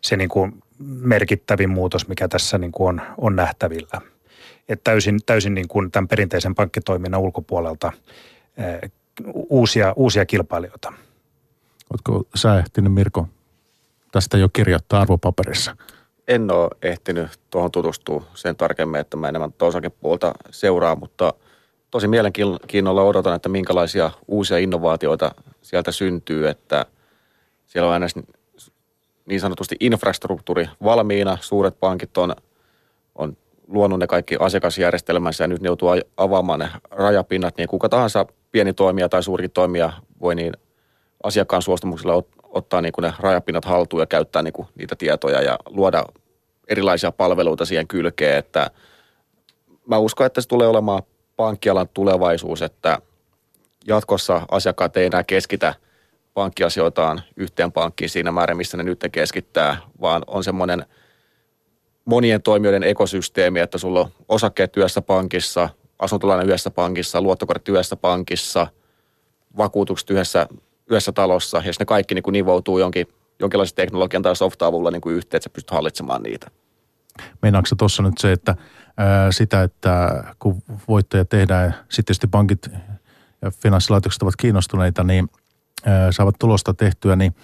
se niin kuin merkittävin muutos, mikä tässä niin kuin on, on nähtävillä. että täysin, täysin niin kuin tämän perinteisen pankkitoiminnan ulkopuolelta uusia, uusia kilpailijoita. Oletko sä ehtinyt Mirko tästä jo kirjoittaa arvopaperissa? En ole ehtinyt tuohon tutustua sen tarkemmin, että mä enemmän toisakin puolta seuraa, mutta tosi mielenkiinnolla odotan, että minkälaisia uusia innovaatioita sieltä syntyy, että siellä on aina niin sanotusti infrastruktuuri valmiina, suuret pankit on, on luonut ne kaikki asiakasjärjestelmänsä ja nyt ne joutuu avaamaan ne rajapinnat, niin kuka tahansa pieni toimija tai suuri toimija voi niin asiakkaan suostumuksella ot, ottaa niin kuin ne rajapinnat haltuun ja käyttää niin kuin niitä tietoja ja luoda erilaisia palveluita siihen kylkeen, että mä uskon, että se tulee olemaan pankkialan tulevaisuus, että jatkossa asiakkaat ei enää keskitä pankkiasioitaan yhteen pankkiin siinä määrin, missä ne nyt keskittää, vaan on semmoinen monien toimijoiden ekosysteemi, että sulla on osakkeet työssä pankissa, asuntolainen yhdessä pankissa, luottokortti yhdessä pankissa, vakuutukset yhdessä, yhdessä talossa, ja ne kaikki niin kuin nivoutuu jonkin, jonkinlaisen teknologian tai softa-avulla niin kuin yhteen, että sä pystyt hallitsemaan niitä. Meinaatko tuossa nyt se, että ää, sitä, että kun voittoja tehdään sitten tietysti pankit ja finanssilaitokset ovat kiinnostuneita, niin ää, saavat tulosta tehtyä, niin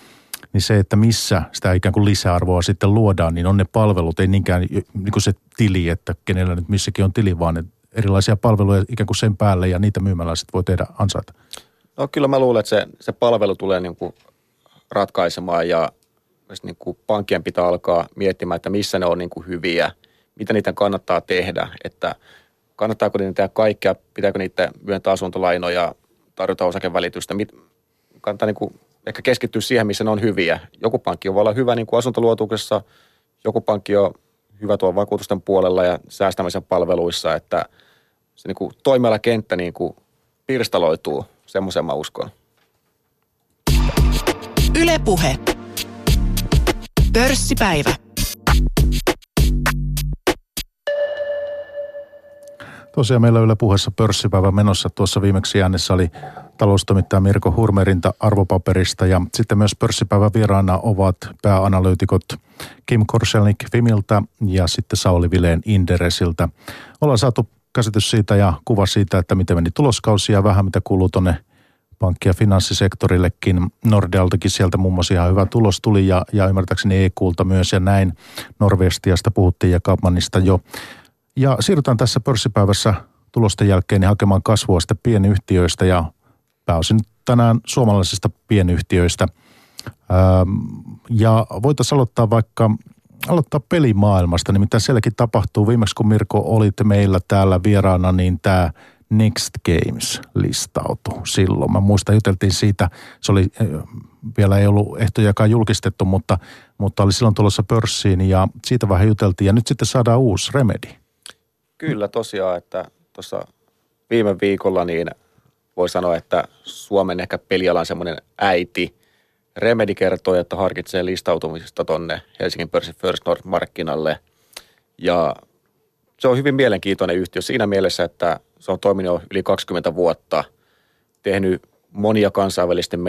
niin se, että missä sitä ikään kuin lisäarvoa sitten luodaan, niin on ne palvelut, ei niinkään niin kuin se tili, että kenellä nyt missäkin on tili, vaan erilaisia palveluja ikään kuin sen päälle ja niitä myymällä sitten voi tehdä ansaita. No kyllä mä luulen, että se, se palvelu tulee niin kuin ratkaisemaan ja niin kuin pankkien pitää alkaa miettimään, että missä ne on niin kuin hyviä, mitä niitä kannattaa tehdä, että kannattaako niitä tehdä kaikkea, pitääkö niitä myöntää asuntolainoja, tarjota osakevälitystä, mit, kannattaa niin kuin ehkä keskittyä siihen, missä ne on hyviä. Joku pankki on voi olla hyvä niin kuin asuntoluotuksessa, joku pankki on hyvä tuolla vakuutusten puolella ja säästämisen palveluissa, että se niin kuin toimialakenttä niin kuin pirstaloituu, semmoisen mä uskon. Ylepuhe. Pörssipäivä. Tosiaan meillä Yle puheessa pörssipäivä menossa. Tuossa viimeksi äänessä oli taloustoimittaja Mirko Hurmerinta arvopaperista ja sitten myös pörssipäivän vieraana ovat pääanalyytikot Kim Korselnik Fimiltä ja sitten Sauli Vileen Inderesiltä. Ollaan saatu käsitys siitä ja kuva siitä, että miten meni tuloskausi ja vähän mitä kuuluu tuonne pankki- ja finanssisektorillekin. Nordealtakin sieltä muun muassa ihan hyvä tulos tuli ja, ja ymmärtääkseni EQlta myös ja näin. Norvestiasta puhuttiin ja Kaupmanista jo. Ja siirrytään tässä pörssipäivässä tulosten jälkeen niin hakemaan kasvua sitten pienyhtiöistä ja pääosin tänään suomalaisista pienyhtiöistä. ja voitaisiin aloittaa vaikka aloittaa pelimaailmasta, nimittäin sielläkin tapahtuu. Viimeksi kun Mirko olit meillä täällä vieraana, niin tämä Next Games listautui silloin. Mä muistan, juteltiin siitä, se oli, vielä ei ollut ehtojakaan julkistettu, mutta, mutta oli silloin tulossa pörssiin ja siitä vähän juteltiin. Ja nyt sitten saadaan uusi Remedy. Kyllä tosiaan, että tuossa viime viikolla niin voi sanoa, että Suomen ehkä pelialan semmoinen äiti Remedi kertoi, että harkitsee listautumisesta tonne Helsingin pörssin First North-markkinalle. Ja se on hyvin mielenkiintoinen yhtiö siinä mielessä, että se on toiminut yli 20 vuotta, tehnyt monia kansainvälisten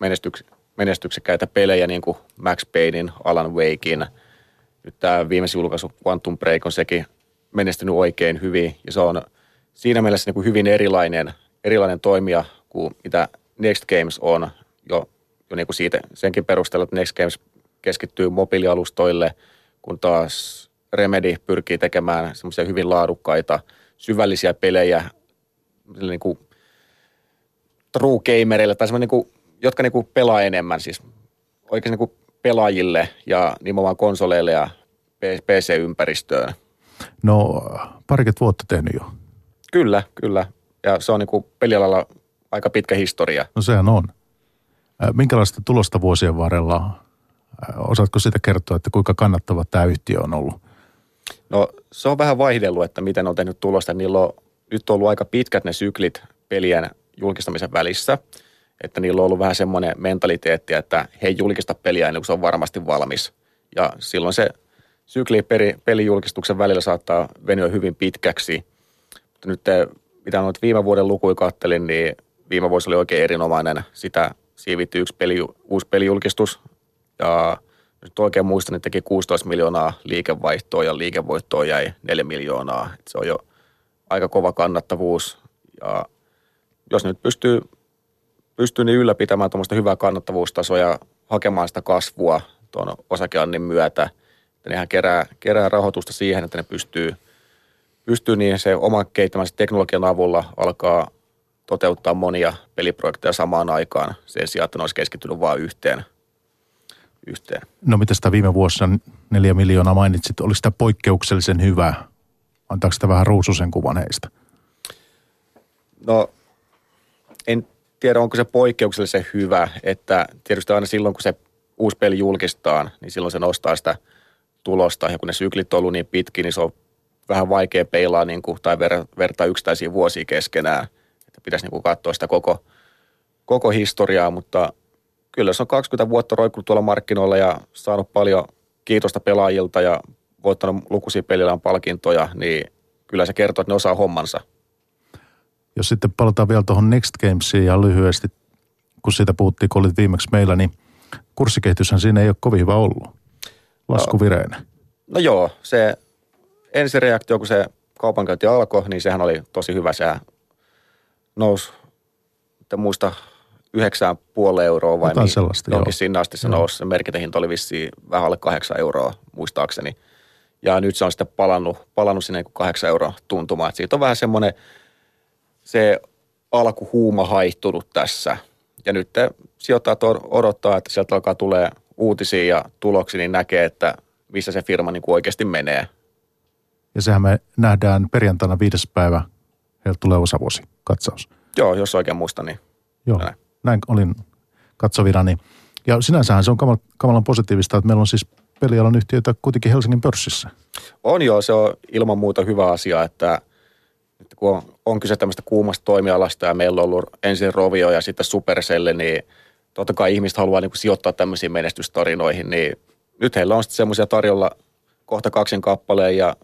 menestyks, menestyksekkäitä pelejä, niin kuin Max Paynein, Alan Wakein. Nyt tämä viimeisin julkaisu Quantum Break on sekin menestynyt oikein hyvin ja se on siinä mielessä niin kuin hyvin erilainen, erilainen toimija kuin mitä Next Games on jo, jo niin kuin siitä, senkin perusteella, että Next Games keskittyy mobiilialustoille, kun taas Remedy pyrkii tekemään semmoisia hyvin laadukkaita, syvällisiä pelejä niin kuin true gamerille tai niin kuin, jotka niin kuin pelaa enemmän, siis oikein niin kuin pelaajille ja nimenomaan konsoleille ja PC-ympäristöön. No parikymmentä vuotta tehnyt jo. Kyllä, kyllä. Ja se on niin kuin pelialalla aika pitkä historia. No sehän on. Minkälaista tulosta vuosien varrella? Osaatko sitä kertoa, että kuinka kannattava tämä yhtiö on ollut? No se on vähän vaihdellut, että miten on tehnyt tulosta. Niillä on nyt ollut aika pitkät ne syklit pelien julkistamisen välissä. Että niillä on ollut vähän semmoinen mentaliteetti, että he ei julkista peliä ennen kuin se on varmasti valmis. Ja silloin se sykli peli, pelijulkistuksen välillä saattaa venyä hyvin pitkäksi. Mutta nyt mitä noita viime vuoden lukuja kattelin, niin viime vuosi oli oikein erinomainen. Sitä siivitti yksi peli, uusi pelijulkistus ja nyt oikein muistan, että teki 16 miljoonaa liikevaihtoa ja liikevoittoa jäi 4 miljoonaa. Et se on jo aika kova kannattavuus. Ja jos nyt pystyy, pystyy niin ylläpitämään tuommoista hyvää kannattavuustasoa ja hakemaan sitä kasvua tuon osakeannin myötä, että nehän kerää, kerää rahoitusta siihen, että ne pystyy, pystyy niin se oman kehittämänsä teknologian avulla alkaa toteuttaa monia peliprojekteja samaan aikaan sen sijaan, että ne olisi keskittynyt vain yhteen. yhteen. No mitä sitä viime vuosina neljä miljoonaa mainitsit, oli sitä poikkeuksellisen hyvä? Antaako sitä vähän ruususen kuvan heistä? No en tiedä, onko se poikkeuksellisen hyvä, että tietysti aina silloin, kun se uusi peli julkistaan, niin silloin se nostaa sitä tulosta. Ja kun ne syklit on ollut niin pitki, niin se on vähän vaikea peilaa niin kuin, tai ver, vertaa yksittäisiä vuosia keskenään. Pitäisi niin katsoa sitä koko, koko historiaa, mutta kyllä se on 20 vuotta roikkunut tuolla markkinoilla ja saanut paljon kiitosta pelaajilta ja voittanut lukuisia pelillään palkintoja, niin kyllä se kertoo, että ne osaa hommansa. Jos sitten palataan vielä tuohon Next Gamesiin ja lyhyesti, kun siitä puhuttiin, kun olit viimeksi meillä, niin kurssikehityshän siinä ei ole kovin hyvä ollut. Laskuvireinen. No, no joo, se ensireaktio, kun se kaupankäynti alkoi, niin sehän oli tosi hyvä. Se nousi, että muista, yhdeksään puoli euroa vai Jotain niin, sellaista, jonkin sinne asti se nousi. Se merkintähinta oli vissiin vähän alle kahdeksan euroa, muistaakseni. Ja nyt se on sitten palannut, palannut sinne niin kahdeksan euroa tuntumaan. Että siitä on vähän semmoinen se alkuhuuma haihtunut tässä. Ja nyt sijoittajat odottaa, että sieltä alkaa tulee uutisia ja tuloksia, niin näkee, että missä se firma niin kuin oikeasti menee. Ja sehän me nähdään perjantaina viides päivä, heiltä tulee osavuosi katsaus. Joo, jos oikein muistan, niin Joo, näin, näin olin katsovirani. Ja sinänsähän se on kamalan positiivista, että meillä on siis pelialan yhtiöitä kuitenkin Helsingin pörssissä. On joo, se on ilman muuta hyvä asia, että, että kun on, on kyse tämmöistä kuumasta toimialasta ja meillä on ollut ensin Rovio ja sitten Supercell, niin totta kai ihmiset haluaa niin kuin sijoittaa tämmöisiin menestystarinoihin, niin nyt heillä on sitten semmoisia tarjolla kohta kaksin kappaleen ja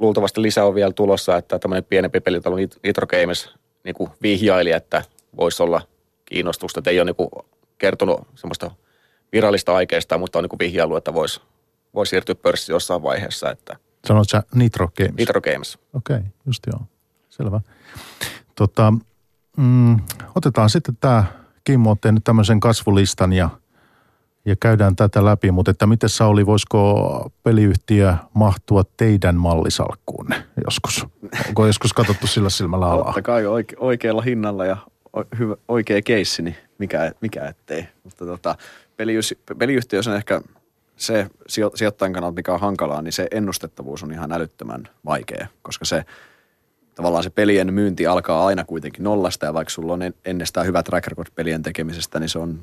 luultavasti lisää on vielä tulossa, että tämmöinen pienempi pelitalo Nitro Games niin kuin vihjaili, että voisi olla kiinnostusta. Että ei ole niin kuin kertonut semmoista virallista aikeista, mutta on niin vihjailu, että voisi vois siirtyä pörssiin jossain vaiheessa. Että Sanoit sä Nitro Games? Nitro Games. Okei, okay, just joo. Selvä. Tota, mm, otetaan sitten tämä, Kimmo on tehnyt tämmöisen kasvulistan ja, ja käydään tätä läpi, mutta että miten Sauli, voisiko peliyhtiö mahtua teidän mallisalkkuunne joskus? Onko joskus katsottu sillä silmällä alaa? Totta kai oike- oikealla hinnalla ja hyvä, oikea keissi, niin mikä, mikä ettei. Mutta tota, peliyhtiö on ehkä se sijoittajan kannalta, mikä on hankalaa, niin se ennustettavuus on ihan älyttömän vaikea, koska se tavallaan se pelien myynti alkaa aina kuitenkin nollasta ja vaikka sulla on ennestään hyvä track record pelien tekemisestä, niin se on,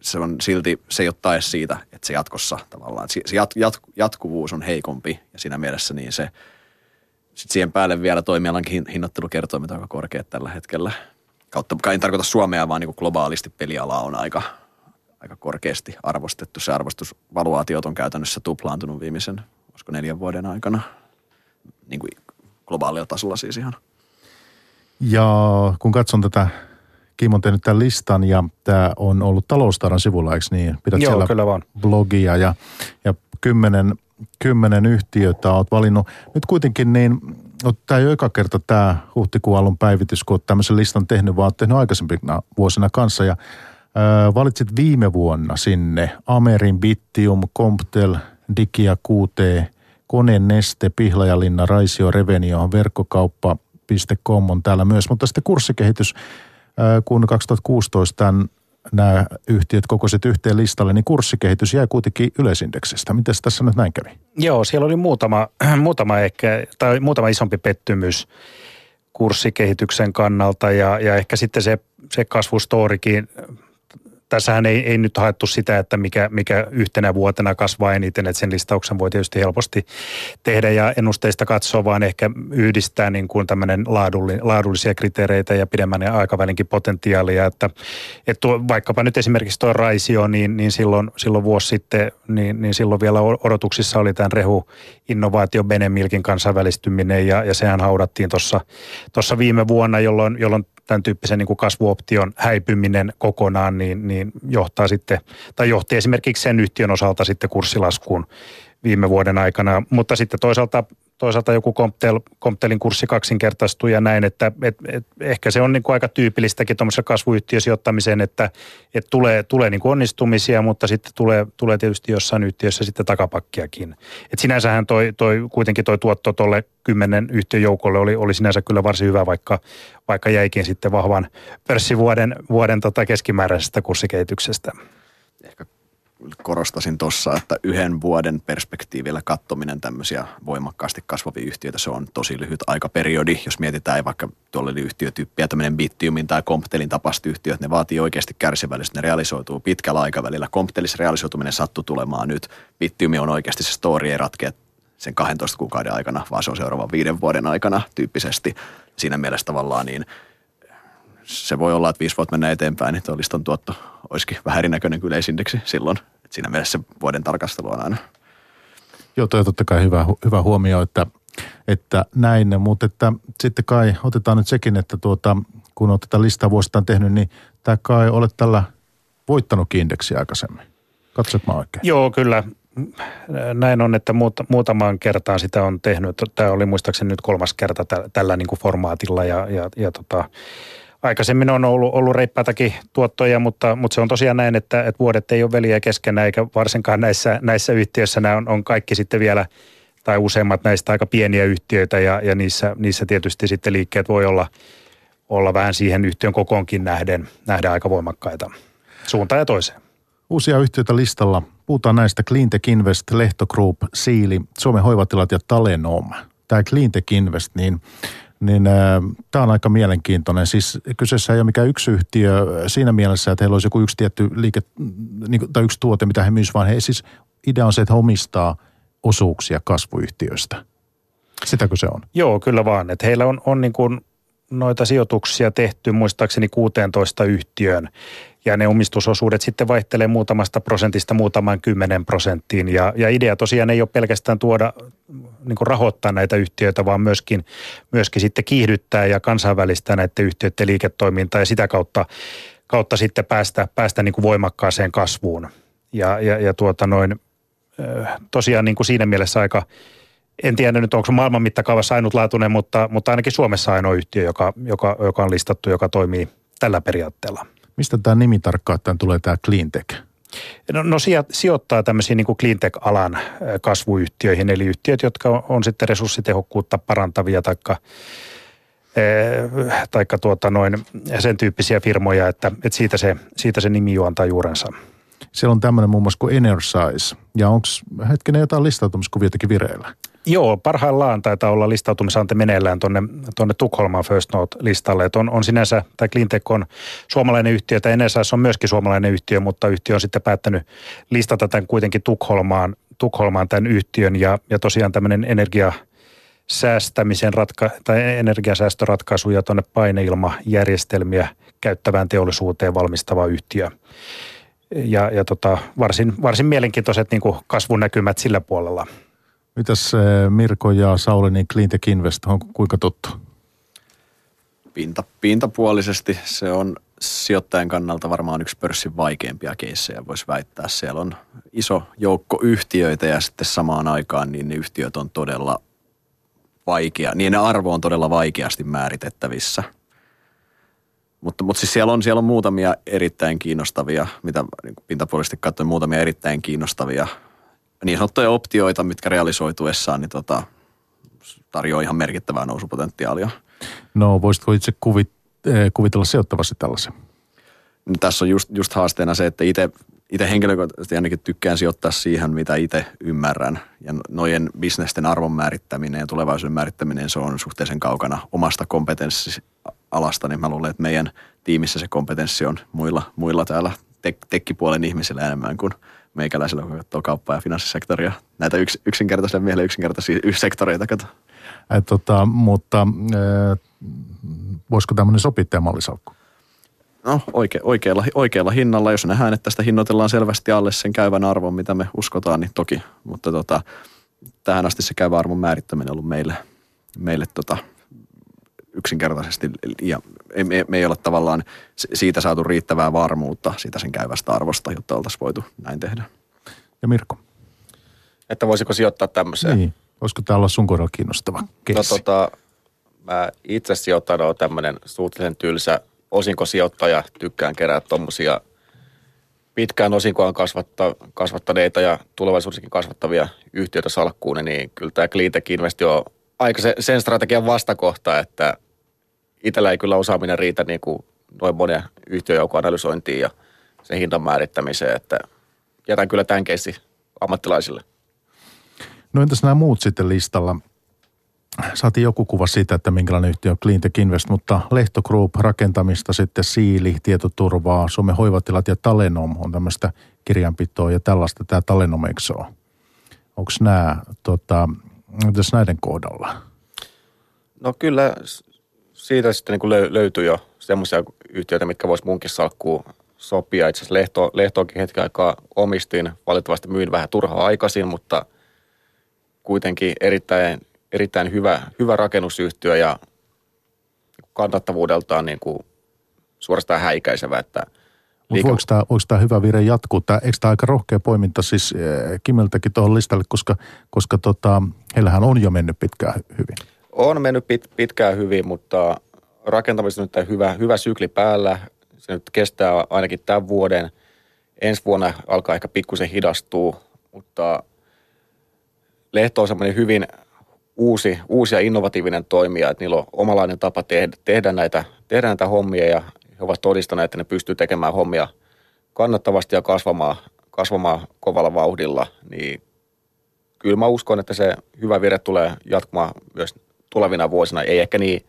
se on silti, se ei ole tae siitä, että se jatkossa tavallaan, se jat, jat, jatkuvuus on heikompi ja siinä mielessä niin se, sitten siihen päälle vielä toimialankin hinnoittelukertoimet aika korkeat tällä hetkellä. Kautta, en tarkoita Suomea, vaan niin kuin globaalisti peliala on aika, aika korkeasti arvostettu. Se arvostusvaluaatiot on käytännössä tuplaantunut viimeisen, olisiko neljän vuoden aikana, niin kuin globaalilla tasolla siis ihan. Ja kun katson tätä, Kim on tehnyt tämän listan ja tämä on ollut taloustaran sivulla, eikö niin? Pidät Joo, siellä kyllä vaan. blogia ja, ja kymmenen, kymmenen yhtiötä olet valinnut. Nyt kuitenkin niin, no, tämä ei ole eka kerta tämä huhtikuun alun päivitys, kun olet tämmöisen listan tehnyt, vaan olet tehnyt aikaisempina vuosina kanssa ja valitsit viime vuonna sinne Amerin, Bittium, Comptel, Digia, QT, Koneen Neste, Pihlajalinna, Raisio, Revenio, verkkokauppa.com on täällä myös. Mutta sitten kurssikehitys, kun 2016 tämän, nämä yhtiöt kokoiset yhteen listalle, niin kurssikehitys jäi kuitenkin yleisindeksistä. Miten tässä nyt näin kävi? Joo, siellä oli muutama, (clears throat) muutama, ehkä, tai muutama isompi pettymys kurssikehityksen kannalta ja, ja ehkä sitten se, se kasvustoorikin tässähän ei, ei nyt haettu sitä, että mikä, mikä yhtenä vuotena kasvaa eniten, että sen listauksen voi tietysti helposti tehdä ja ennusteista katsoa, vaan ehkä yhdistää niin kuin tämmöinen laadulli, laadullisia kriteereitä ja pidemmän aikavälinkin potentiaalia, että, että tuo, vaikkapa nyt esimerkiksi tuo Raisio, niin, niin silloin, silloin vuosi sitten, niin, niin silloin vielä odotuksissa oli tämän rehu innovaatio Benemilkin kansainvälistyminen ja, ja sehän haudattiin tuossa viime vuonna, jolloin, jolloin tämän tyyppisen niin kuin kasvuoption häipyminen kokonaan, niin, niin johtaa sitten, tai johti esimerkiksi sen yhtiön osalta sitten kurssilaskuun viime vuoden aikana. Mutta sitten toisaalta toisaalta joku Comptel, Comptelin kurssi kaksinkertaistuu ja näin, että et, et, ehkä se on niin kuin aika tyypillistäkin tuommoisessa kasvuyhtiösijoittamiseen, että et tulee, tulee niin kuin onnistumisia, mutta sitten tulee, tulee tietysti jossain yhtiössä sitten takapakkiakin. Et sinänsähän toi, toi, kuitenkin toi tuotto tuolle kymmenen yhtiön joukolle oli, oli sinänsä kyllä varsin hyvä, vaikka, vaikka jäikin sitten vahvan pörssivuoden vuoden tota keskimääräisestä kurssikehityksestä. Ehkä korostasin tuossa, että yhden vuoden perspektiivillä kattominen tämmöisiä voimakkaasti kasvavia yhtiöitä, se on tosi lyhyt aikaperiodi. Jos mietitään vaikka tuolle yhtiötyyppiä, tämmöinen Bittiumin tai Comptelin tapaiset yhtiöt, ne vaatii oikeasti kärsivällisyyttä, ne realisoituu pitkällä aikavälillä. Comptelis realisoituminen sattuu tulemaan nyt. Bittiumi on oikeasti se story, ei ratkea sen 12 kuukauden aikana, vaan se on seuraavan viiden vuoden aikana tyyppisesti. Siinä mielessä tavallaan niin se voi olla, että viisi vuotta mennään eteenpäin, niin tuo listan tuotto olisikin vähän erinäköinen kuin yleisindeksi silloin. Et siinä mielessä se vuoden tarkastelu on aina. Joo, toi on totta kai hyvä, hyvä huomio, että, että näin, mutta että sitten kai otetaan nyt sekin, että tuota, kun olet tätä listaa vuosittain tehnyt, niin tämä kai olet tällä voittanut indeksiä aikaisemmin. Katsot mä oikein? Joo, kyllä. Näin on, että muut, muutamaan kertaan sitä on tehnyt. Tämä oli muistaakseni nyt kolmas kerta tällä, tällä niin kuin formaatilla ja, ja, ja tota, aikaisemmin on ollut, ollut reippaitakin tuottoja, mutta, mutta se on tosiaan näin, että, että vuodet ei ole veliä keskenään, eikä varsinkaan näissä, näissä yhtiöissä nämä on, on kaikki sitten vielä, tai useimmat näistä aika pieniä yhtiöitä, ja, ja niissä, niissä tietysti sitten liikkeet voi olla, olla vähän siihen yhtiön kokoonkin nähden, nähden aika voimakkaita suuntaan ja toiseen. Uusia yhtiöitä listalla. Puhutaan näistä Cleantech Invest, Lehto Group, Siili, Suomen hoivatilat ja Talenom. Tämä Cleantech Invest, niin niin äh, tämä on aika mielenkiintoinen. Siis kyseessä ei ole mikään yksi yhtiö siinä mielessä, että heillä olisi joku yksi tietty liike, niin, tai yksi tuote, mitä he myisivät, vaan he siis idea on se, että he omistaa osuuksia kasvuyhtiöistä. Sitäkö se on? Joo, kyllä vaan. Että heillä on, on niin kuin noita sijoituksia tehty muistaakseni 16 yhtiöön ja ne omistusosuudet sitten vaihtelee muutamasta prosentista muutamaan kymmenen prosenttiin. Ja, ja idea tosiaan ei ole pelkästään tuoda, niin rahoittaa näitä yhtiöitä, vaan myöskin, myöskin sitten kiihdyttää ja kansainvälistää näiden yhtiöiden liiketoimintaa ja sitä kautta, kautta sitten päästä, päästä niin kuin voimakkaaseen kasvuun. Ja, ja, ja tuota noin, tosiaan niin kuin siinä mielessä aika, en tiedä nyt onko maailman mittakaavassa ainutlaatuinen, mutta, mutta ainakin Suomessa ainoa yhtiö, joka, joka, joka on listattu, joka toimii tällä periaatteella. Mistä tämä nimi tarkkaan tulee tämä cleantech? No, no sijoittaa tämmöisiin niin cleantech-alan kasvuyhtiöihin, eli yhtiöt, jotka on, on sitten resurssitehokkuutta parantavia taikka, taikka tuota noin, sen tyyppisiä firmoja, että, että siitä, se, siitä se nimi juontaa juurensa. Siellä on tämmöinen muun muassa kuin Energize, ja onko hetkinen jotain listautumiskuvioitakin vireillä? Joo, parhaillaan taitaa olla listautumisante meneillään tuonne, tuonne Tukholmaan First Note-listalle. On, on sinänsä, tämä Cleantech on suomalainen yhtiö, tai NSS on myöskin suomalainen yhtiö, mutta yhtiö on sitten päättänyt listata tämän kuitenkin Tukholmaan, Tukholmaan tämän yhtiön, ja, ja tosiaan tämmöinen energia säästämisen ratka- tai energiasäästöratkaisuja tuonne paineilmajärjestelmiä käyttävään teollisuuteen valmistava yhtiö. Ja, ja tota, varsin, varsin mielenkiintoiset niin kasvunäkymät sillä puolella – Mitäs eh, Mirko ja Sauli, niin Cleantech Invest on kuinka tuttu? Pinta, pintapuolisesti se on sijoittajan kannalta varmaan yksi pörssin vaikeimpia keissejä, voisi väittää. Siellä on iso joukko yhtiöitä ja sitten samaan aikaan niin ne yhtiöt on todella vaikea, niin ne arvo on todella vaikeasti määritettävissä. Mutta, mutta siis siellä on, siellä on muutamia erittäin kiinnostavia, mitä niin pintapuolisesti katsoen muutamia erittäin kiinnostavia niin sanottuja optioita, mitkä realisoituessaan niin tota, tarjoaa ihan merkittävää nousupotentiaalia. No voisitko itse kuvit, eh, kuvitella sijoittavasti tällaisen? No, tässä on just, just haasteena se, että itse itse henkilökohtaisesti ainakin tykkään sijoittaa siihen, mitä itse ymmärrän. Ja nojen bisnesten arvon määrittäminen ja tulevaisuuden määrittäminen, se on suhteellisen kaukana omasta kompetenssialasta, niin mä luulen, että meidän tiimissä se kompetenssi on muilla, muilla täällä tek- tekkipuolen ihmisillä enemmän kuin – meikäläisellä, kun katsoo kauppaa ja finanssisektoria. Näitä yks, yksinkertaisia mieleen yksinkertaisia sektoreita kato. Et, tota, mutta äh, voisiko tämmöinen sopia mallisalkku? No oike, oikealla, oikealla hinnalla, jos nähdään, että tästä hinnoitellaan selvästi alle sen käyvän arvon, mitä me uskotaan, niin toki. Mutta tota, tähän asti se käyvä arvon määrittäminen on ollut meille, meille tota, yksinkertaisesti ja me, me ei ole tavallaan siitä saatu riittävää varmuutta siitä sen käyvästä arvosta, jotta oltaisiin voitu näin tehdä. Ja Mirko? Että voisiko sijoittaa tämmöiseen? Niin. Olisiko tämä olla sun kohdalla kiinnostava keissi? No tota, mä itse sijoittajana olen tämmöinen suhteellisen tylsä osinkosijoittaja. Tykkään kerää tuommoisia pitkään osinkoaan kasvatta, kasvattaneita ja tulevaisuudessakin kasvattavia yhtiöitä salkkuun, niin kyllä tämä Cleantech Invest on aika se, sen strategian vastakohta, että itsellä ei kyllä osaaminen riitä niin kuin noin monen yhtiöjoukon analysointiin ja sen hintan määrittämiseen, että jätän kyllä tämän keissi ammattilaisille. No entäs nämä muut sitten listalla? Saatiin joku kuva siitä, että minkälainen yhtiö on Cleantech Invest, mutta Lehto Group, rakentamista, sitten Siili, tietoturvaa, Suomen hoivatilat ja Talenom on tämmöistä kirjanpitoa ja tällaista tämä Talenom Exo. Onko nämä, tota, entäs näiden kohdalla? No kyllä siitä sitten niin kuin löytyy jo semmoisia yhtiöitä, mitkä vois munkin salkkuun sopia. Itse asiassa Lehto, Lehtoakin hetken aikaa omistin. Valitettavasti myin vähän turhaa aikaisin, mutta kuitenkin erittäin, erittäin hyvä, hyvä rakennusyhtiö ja kannattavuudeltaan niin kuin suorastaan häikäisevä, että Liika... Voiko, tämä, voiko tämä hyvä vire jatkuu? Tämä, eikö tämä aika rohkea poiminta siis eh, Kimeltäkin tuohon listalle, koska, koska tota, heillähän on jo mennyt pitkään hyvin? On mennyt pit, pitkään hyvin, mutta rakentamisessa nyt hyvä, hyvä sykli päällä. Se nyt kestää ainakin tämän vuoden. Ensi vuonna alkaa ehkä pikkusen hidastua, mutta Lehto on semmoinen hyvin uusi, uusi ja innovatiivinen toimija, että niillä on omalainen tapa tehdä, tehdä, näitä, tehdä näitä hommia ja he ovat todistaneet, että ne pystyy tekemään hommia kannattavasti ja kasvamaan, kasvamaan kovalla vauhdilla, niin kyllä mä uskon, että se hyvä vire tulee jatkumaan myös tulevina vuosina. Ei ehkä niin,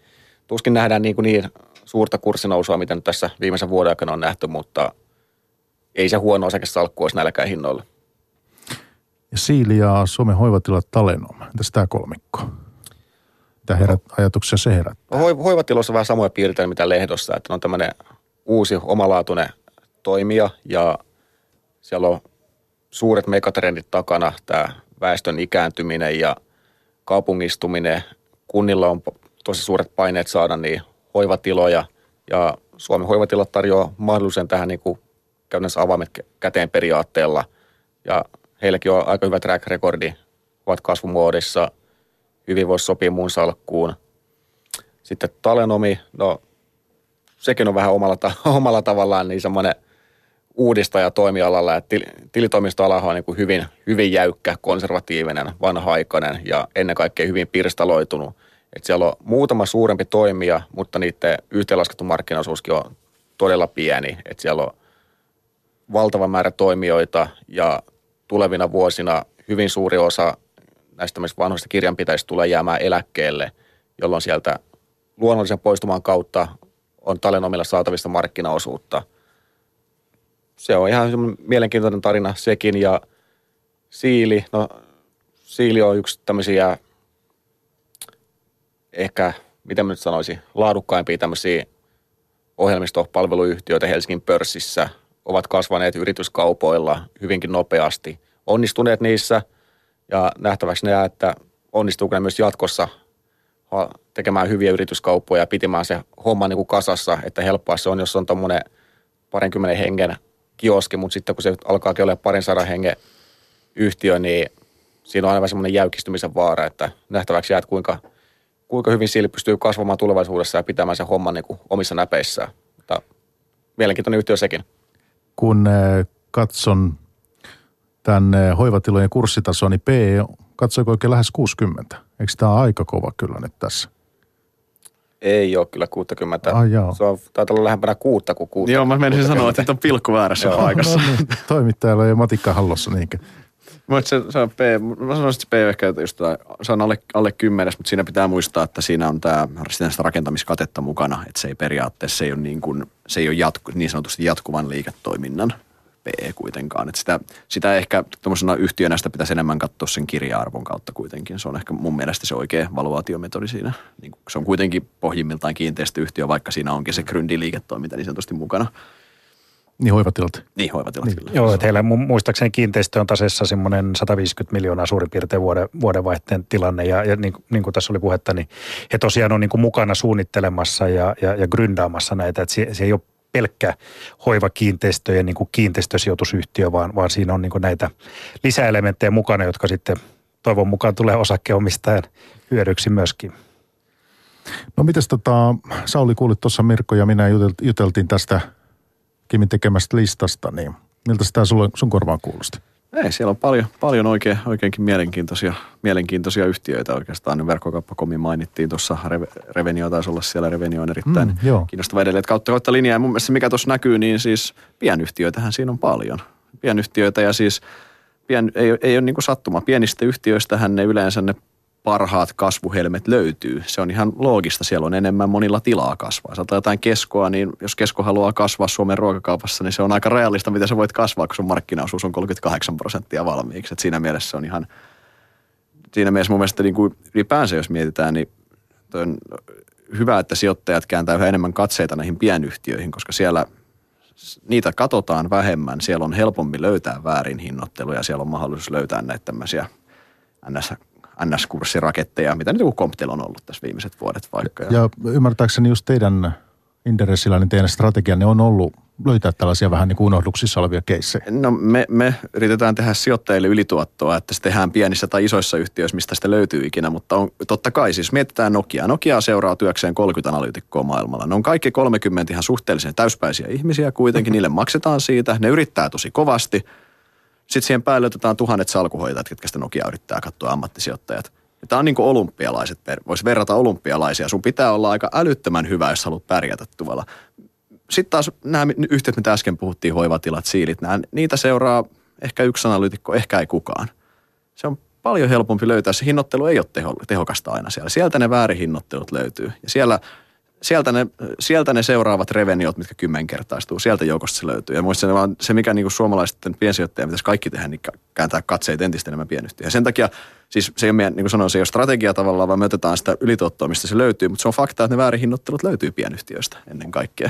tuskin nähdään niin, kuin niin suurta kurssinousua, mitä nyt tässä viimeisen vuoden aikana on nähty, mutta ei se huono osakesalkku olisi näilläkään hinnoilla. Ja Siili ja Suomen hoivatilat Talenom. Entäs tämä kolmikko? Mitä herät, ajatuksia se herättää? No, hoivatilossa on vähän samoja piirteitä mitä lehdossa, että on tämmöinen uusi omalaatuinen toimija ja siellä on suuret megatrendit takana, tämä väestön ikääntyminen ja kaupungistuminen. Kunnilla on tosi suuret paineet saada niin hoivatiloja ja Suomen hoivatilat tarjoaa mahdollisuuden tähän niin käytännössä avaimet käteen periaatteella ja heilläkin on aika hyvä track recordi, ovat kasvumuodissa, hyvin voisi sopia mun salkkuun. Sitten Talenomi, no sekin on vähän omalla, ta- (laughs) omalla tavallaan niin semmoinen uudistaja toimialalla, että tilitoimistoala on niin kuin hyvin, hyvin jäykkä, konservatiivinen, vanha-aikainen ja ennen kaikkea hyvin pirstaloitunut. Et siellä on muutama suurempi toimija, mutta niiden yhteenlaskettu markkinaosuuskin on todella pieni. Et siellä on valtava määrä toimijoita ja tulevina vuosina hyvin suuri osa näistä vanhoista kirjanpitäjistä tulee jäämään eläkkeelle, jolloin sieltä luonnollisen poistuman kautta on talenomilla saatavista markkinaosuutta. Se on ihan mielenkiintoinen tarina sekin ja Siili, no Siili on yksi tämmöisiä ehkä, miten mä nyt sanoisin, laadukkaimpia tämmöisiä ohjelmistopalveluyhtiöitä Helsingin pörssissä – ovat kasvaneet yrityskaupoilla hyvinkin nopeasti, onnistuneet niissä ja nähtäväksi ne että onnistuuko ne myös jatkossa tekemään hyviä yrityskauppoja ja pitämään se homma niin kuin kasassa, että helppoa se on, jos on tuommoinen parinkymmenen hengen kioski, mutta sitten kun se alkaakin olla parin sadan hengen yhtiö, niin siinä on aina semmoinen jäykistymisen vaara, että nähtäväksi jää, että kuinka, kuinka hyvin Siili pystyy kasvamaan tulevaisuudessa ja pitämään se homman niin omissa näpeissään. Mutta mielenkiintoinen yhtiö sekin kun eh, katson tämän eh, hoivatilojen kurssitasoa, niin PE katsoiko oikein lähes 60. Eikö tämä ole aika kova kyllä nyt tässä? Ei ole kyllä 60. Ah, joo. Se on, taitaa olla lähempänä kuutta kuin kuutta. Joo, mä menisin sanoa, että on pilkku väärässä paikassa. No, niin, toimittajalla ei matikka hallossa niinkään. Mutta se, se on P, mä sanoisin, että se P ehkä just, se on alle, alle kymmenes, mutta siinä pitää muistaa, että siinä on tämä rakentamiskatetta mukana, että se ei periaatteessa, se ei ole, niin, kuin, se ei ole jatku, niin sanotusti jatkuvan liiketoiminnan PE kuitenkaan. Että sitä, sitä ehkä tuommoisena yhtiönä sitä pitäisi enemmän katsoa sen kirja-arvon kautta kuitenkin. Se on ehkä mun mielestä se oikea valuaatiometodi siinä. Niin se on kuitenkin pohjimmiltaan kiinteistöyhtiö, vaikka siinä onkin se gryndi-liiketoiminta niin sanotusti mukana. Niin hoivatilat. Niin hoivatilat niin. kyllä. Joo, että heillä muistaakseni kiinteistö on tasessa semmoinen 150 miljoonaa suurin piirtein vuoden, vuodenvaihteen tilanne. Ja, ja niin, niin kuin tässä oli puhetta, niin he tosiaan on niin kuin mukana suunnittelemassa ja, ja, ja gründaamassa näitä. Että se, se ei ole pelkkä hoivakiinteistöjen niin kuin kiinteistösijoitusyhtiö, vaan, vaan siinä on niin kuin näitä lisäelementtejä mukana, jotka sitten toivon mukaan tulee osakkeenomistajan hyödyksi myöskin. No mites tota, Sauli kuulit tuossa Mirko ja minä juteltiin tästä Kimin tekemästä listasta, niin miltä sulle, sun korvaan kuulosti? Ei, siellä on paljon, paljon oikein, oikeinkin mielenkiintoisia, mielenkiintoisia yhtiöitä oikeastaan. Verkkokauppakomi mainittiin tuossa, Revenio taisi olla siellä, Revenio on erittäin mm, joo. kiinnostava edelleen. Että kautta kautta linjaa. Ja mun mielestä mikä tuossa näkyy, niin siis pienyhtiöitähän siinä on paljon. Pienyhtiöitä ja siis pien, ei, ei ole niin sattuma. Pienistä yhtiöistähän ne yleensä ne parhaat kasvuhelmet löytyy. Se on ihan loogista, siellä on enemmän monilla tilaa kasvaa. Jos jotain keskoa, niin jos kesko haluaa kasvaa Suomen ruokakaupassa, niin se on aika realista, miten sä voit kasvaa, kun sun markkinaosuus on 38 prosenttia valmiiksi. Et siinä mielessä on ihan, siinä mielessä mun mielestä niin kuin ylipäänsä, jos mietitään, niin on hyvä, että sijoittajat kääntää yhä enemmän katseita näihin pienyhtiöihin, koska siellä niitä katsotaan vähemmän. Siellä on helpompi löytää väärin hinnoitteluja, siellä on mahdollisuus löytää näitä tämmöisiä ns NS-kurssiraketteja, mitä nyt joku Comptel on ollut tässä viimeiset vuodet vaikka. Ja, ja ymmärtääkseni just teidän Inderessillä, niin teidän strategianne on ollut löytää tällaisia vähän niin kuin unohduksissa olevia keissejä? No me, me yritetään tehdä sijoittajille ylituottoa, että se tehdään pienissä tai isoissa yhtiöissä, mistä sitä löytyy ikinä, mutta on, totta kai siis mietitään Nokia. Nokia seuraa työkseen 30 analyytikkoa maailmalla. Ne on kaikki 30 ihan suhteellisen täyspäisiä ihmisiä kuitenkin, (laughs) niille maksetaan siitä, ne yrittää tosi kovasti – sitten siihen päälle otetaan tuhannet salkuhoitajat, ketkä sitä Nokia yrittää katsoa ammattisijoittajat. Ja tämä on niin kuin olympialaiset, voisi verrata olympialaisia. Sun pitää olla aika älyttömän hyvä, jos haluat pärjätä tuolla. Sitten taas nämä yhtiöt, mitä äsken puhuttiin, hoivatilat, siilit, nämä, niitä seuraa ehkä yksi analyytikko, ehkä ei kukaan. Se on paljon helpompi löytää. Se hinnoittelu ei ole teho, tehokasta aina siellä. Sieltä ne väärihinnoittelut löytyy. Ja siellä sieltä ne, sieltä ne seuraavat reveniot, mitkä kymmenkertaistuu, sieltä joukosta se löytyy. Ja muista se, vaan se, mikä niin suomalaisten piensijoittajien pitäisi kaikki tehdä, niin kääntää katseet entistä enemmän pienyhtiöihin. Sen takia, siis se ei ole, niin kuin sanoin, se ei ole strategia tavallaan, vaan me otetaan sitä ylituottoa, mistä se löytyy, mutta se on fakta, että ne väärinhinnoittelut löytyy pienyhtiöistä ennen kaikkea.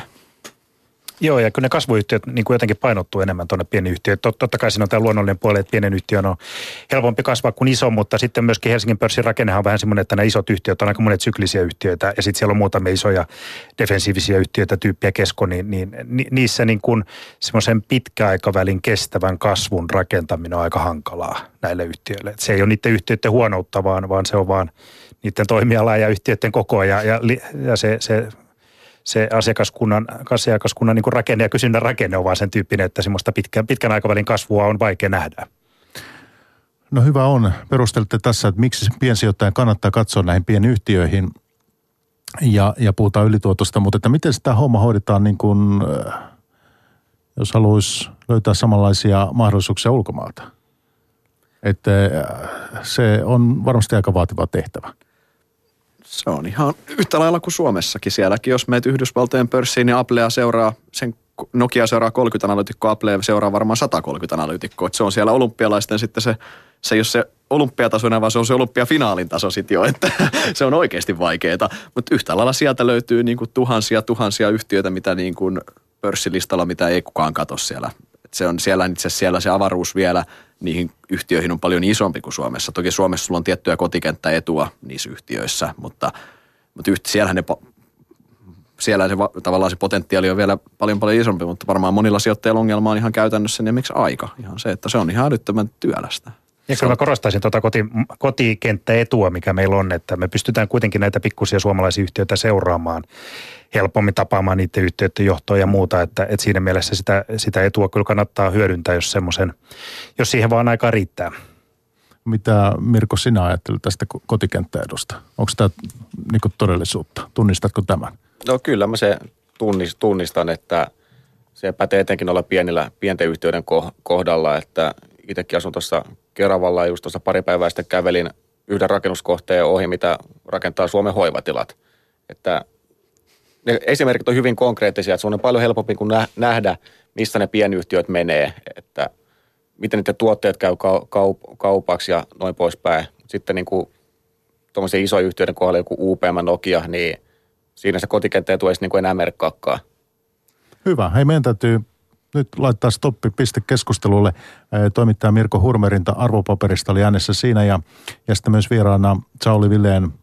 Joo, ja kyllä ne kasvuyhtiöt niin kuin jotenkin painottuu enemmän tuonne pieni yhtiöön. Tot, totta kai siinä on tämä luonnollinen puoli, että pienen yhtiön on helpompi kasvaa kuin iso, mutta sitten myöskin Helsingin pörssin rakennehan on vähän semmoinen, että nämä isot yhtiöt on aika monet syklisiä yhtiöitä, ja sitten siellä on muutamia isoja defensiivisiä yhtiöitä, tyyppiä kesko, niin, niin niissä niin kuin semmoisen pitkäaikavälin kestävän kasvun rakentaminen on aika hankalaa näille yhtiöille. Et se ei ole niiden yhtiöiden huonoutta, vaan, vaan se on vaan niiden toimiala ja yhtiöiden koko, ja, ja, ja se, se se asiakaskunnan, asiakaskunnan niin rakenne ja kysynnän rakenne on vaan sen tyyppinen, että semmoista pitkän, pitkän aikavälin kasvua on vaikea nähdä. No hyvä on. Perustelette tässä, että miksi piensijoittajan kannattaa katsoa näihin pienyhtiöihin ja, ja puhutaan ylituotosta, mutta että miten sitä homma hoidetaan niin kuin, äh, jos haluaisi löytää samanlaisia mahdollisuuksia ulkomaalta? Että äh, se on varmasti aika vaativa tehtävä. Se on ihan yhtä lailla kuin Suomessakin. Sielläkin, jos meet Yhdysvaltojen pörssiin, niin Applea seuraa, sen Nokia seuraa 30 analyytikkoa, Apple seuraa varmaan 130 analyytikkoa. se on siellä olympialaisten sitten se, se ole se olympiatasoinen, vaan se on se olympiafinaalin taso sitten jo, että (laughs) se on oikeasti vaikeaa. Mutta yhtä lailla sieltä löytyy niin kuin tuhansia, tuhansia yhtiöitä, mitä niin kuin pörssilistalla, mitä ei kukaan katso siellä. Et se on siellä itse siellä se avaruus vielä – niihin yhtiöihin on paljon isompi kuin Suomessa. Toki Suomessa sulla on tiettyä kotikenttäetua niissä yhtiöissä, mutta, mutta yhtä, siellähän ne siellä se, tavallaan se potentiaali on vielä paljon paljon isompi, mutta varmaan monilla sijoittajilla ongelma on ihan käytännössä niin miksi aika. Ihan se, että se on ihan älyttömän työlästä. Ja kyllä mä korostaisin tuota koti, kotikenttäetua, mikä meillä on, että me pystytään kuitenkin näitä pikkusia suomalaisia yhtiöitä seuraamaan helpommin tapaamaan niiden yhtiöiden johtoa ja muuta, että, että siinä mielessä sitä, sitä etua kyllä kannattaa hyödyntää, jos semmoisen, jos siihen vaan aikaa riittää. Mitä Mirko sinä ajattelet tästä kotikenttäedusta? Onko tämä niin todellisuutta? Tunnistatko tämän? No kyllä mä se tunnistan, että se pätee etenkin olla pienillä, pienten yhtiöiden kohdalla, että itsekin asun tuossa Keravalla just tuossa pari päivää sitten kävelin yhden rakennuskohteen ohi, mitä rakentaa Suomen hoivatilat. Että ne esimerkit on hyvin konkreettisia, että se on paljon helpompi kuin nähdä, missä ne pienyhtiöt menee, että miten niiden tuotteet käy kaup- kaupaksi ja noin poispäin. Sitten niin kuin tuommoisen isojen yhtiöiden kohdalla joku UPM Nokia, niin siinä se kotikenttä ei tule niin kuin enää merkkaakaan. Hyvä. Hei, meidän täytyy nyt laittaa stoppi piste keskustelulle. Toimittaja Mirko Hurmerinta arvopaperista oli äänessä siinä ja, ja sitten myös vieraana Sauli Villeen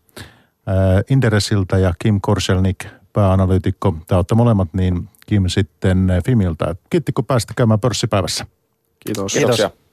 Inderesiltä ja Kim Korselnik, pääanalyytikko. Tämä olette molemmat, niin Kim sitten Fimiltä. Kiitti kun pääsitte käymään pörssipäivässä. Kiitos. Kiitos. Kiitos.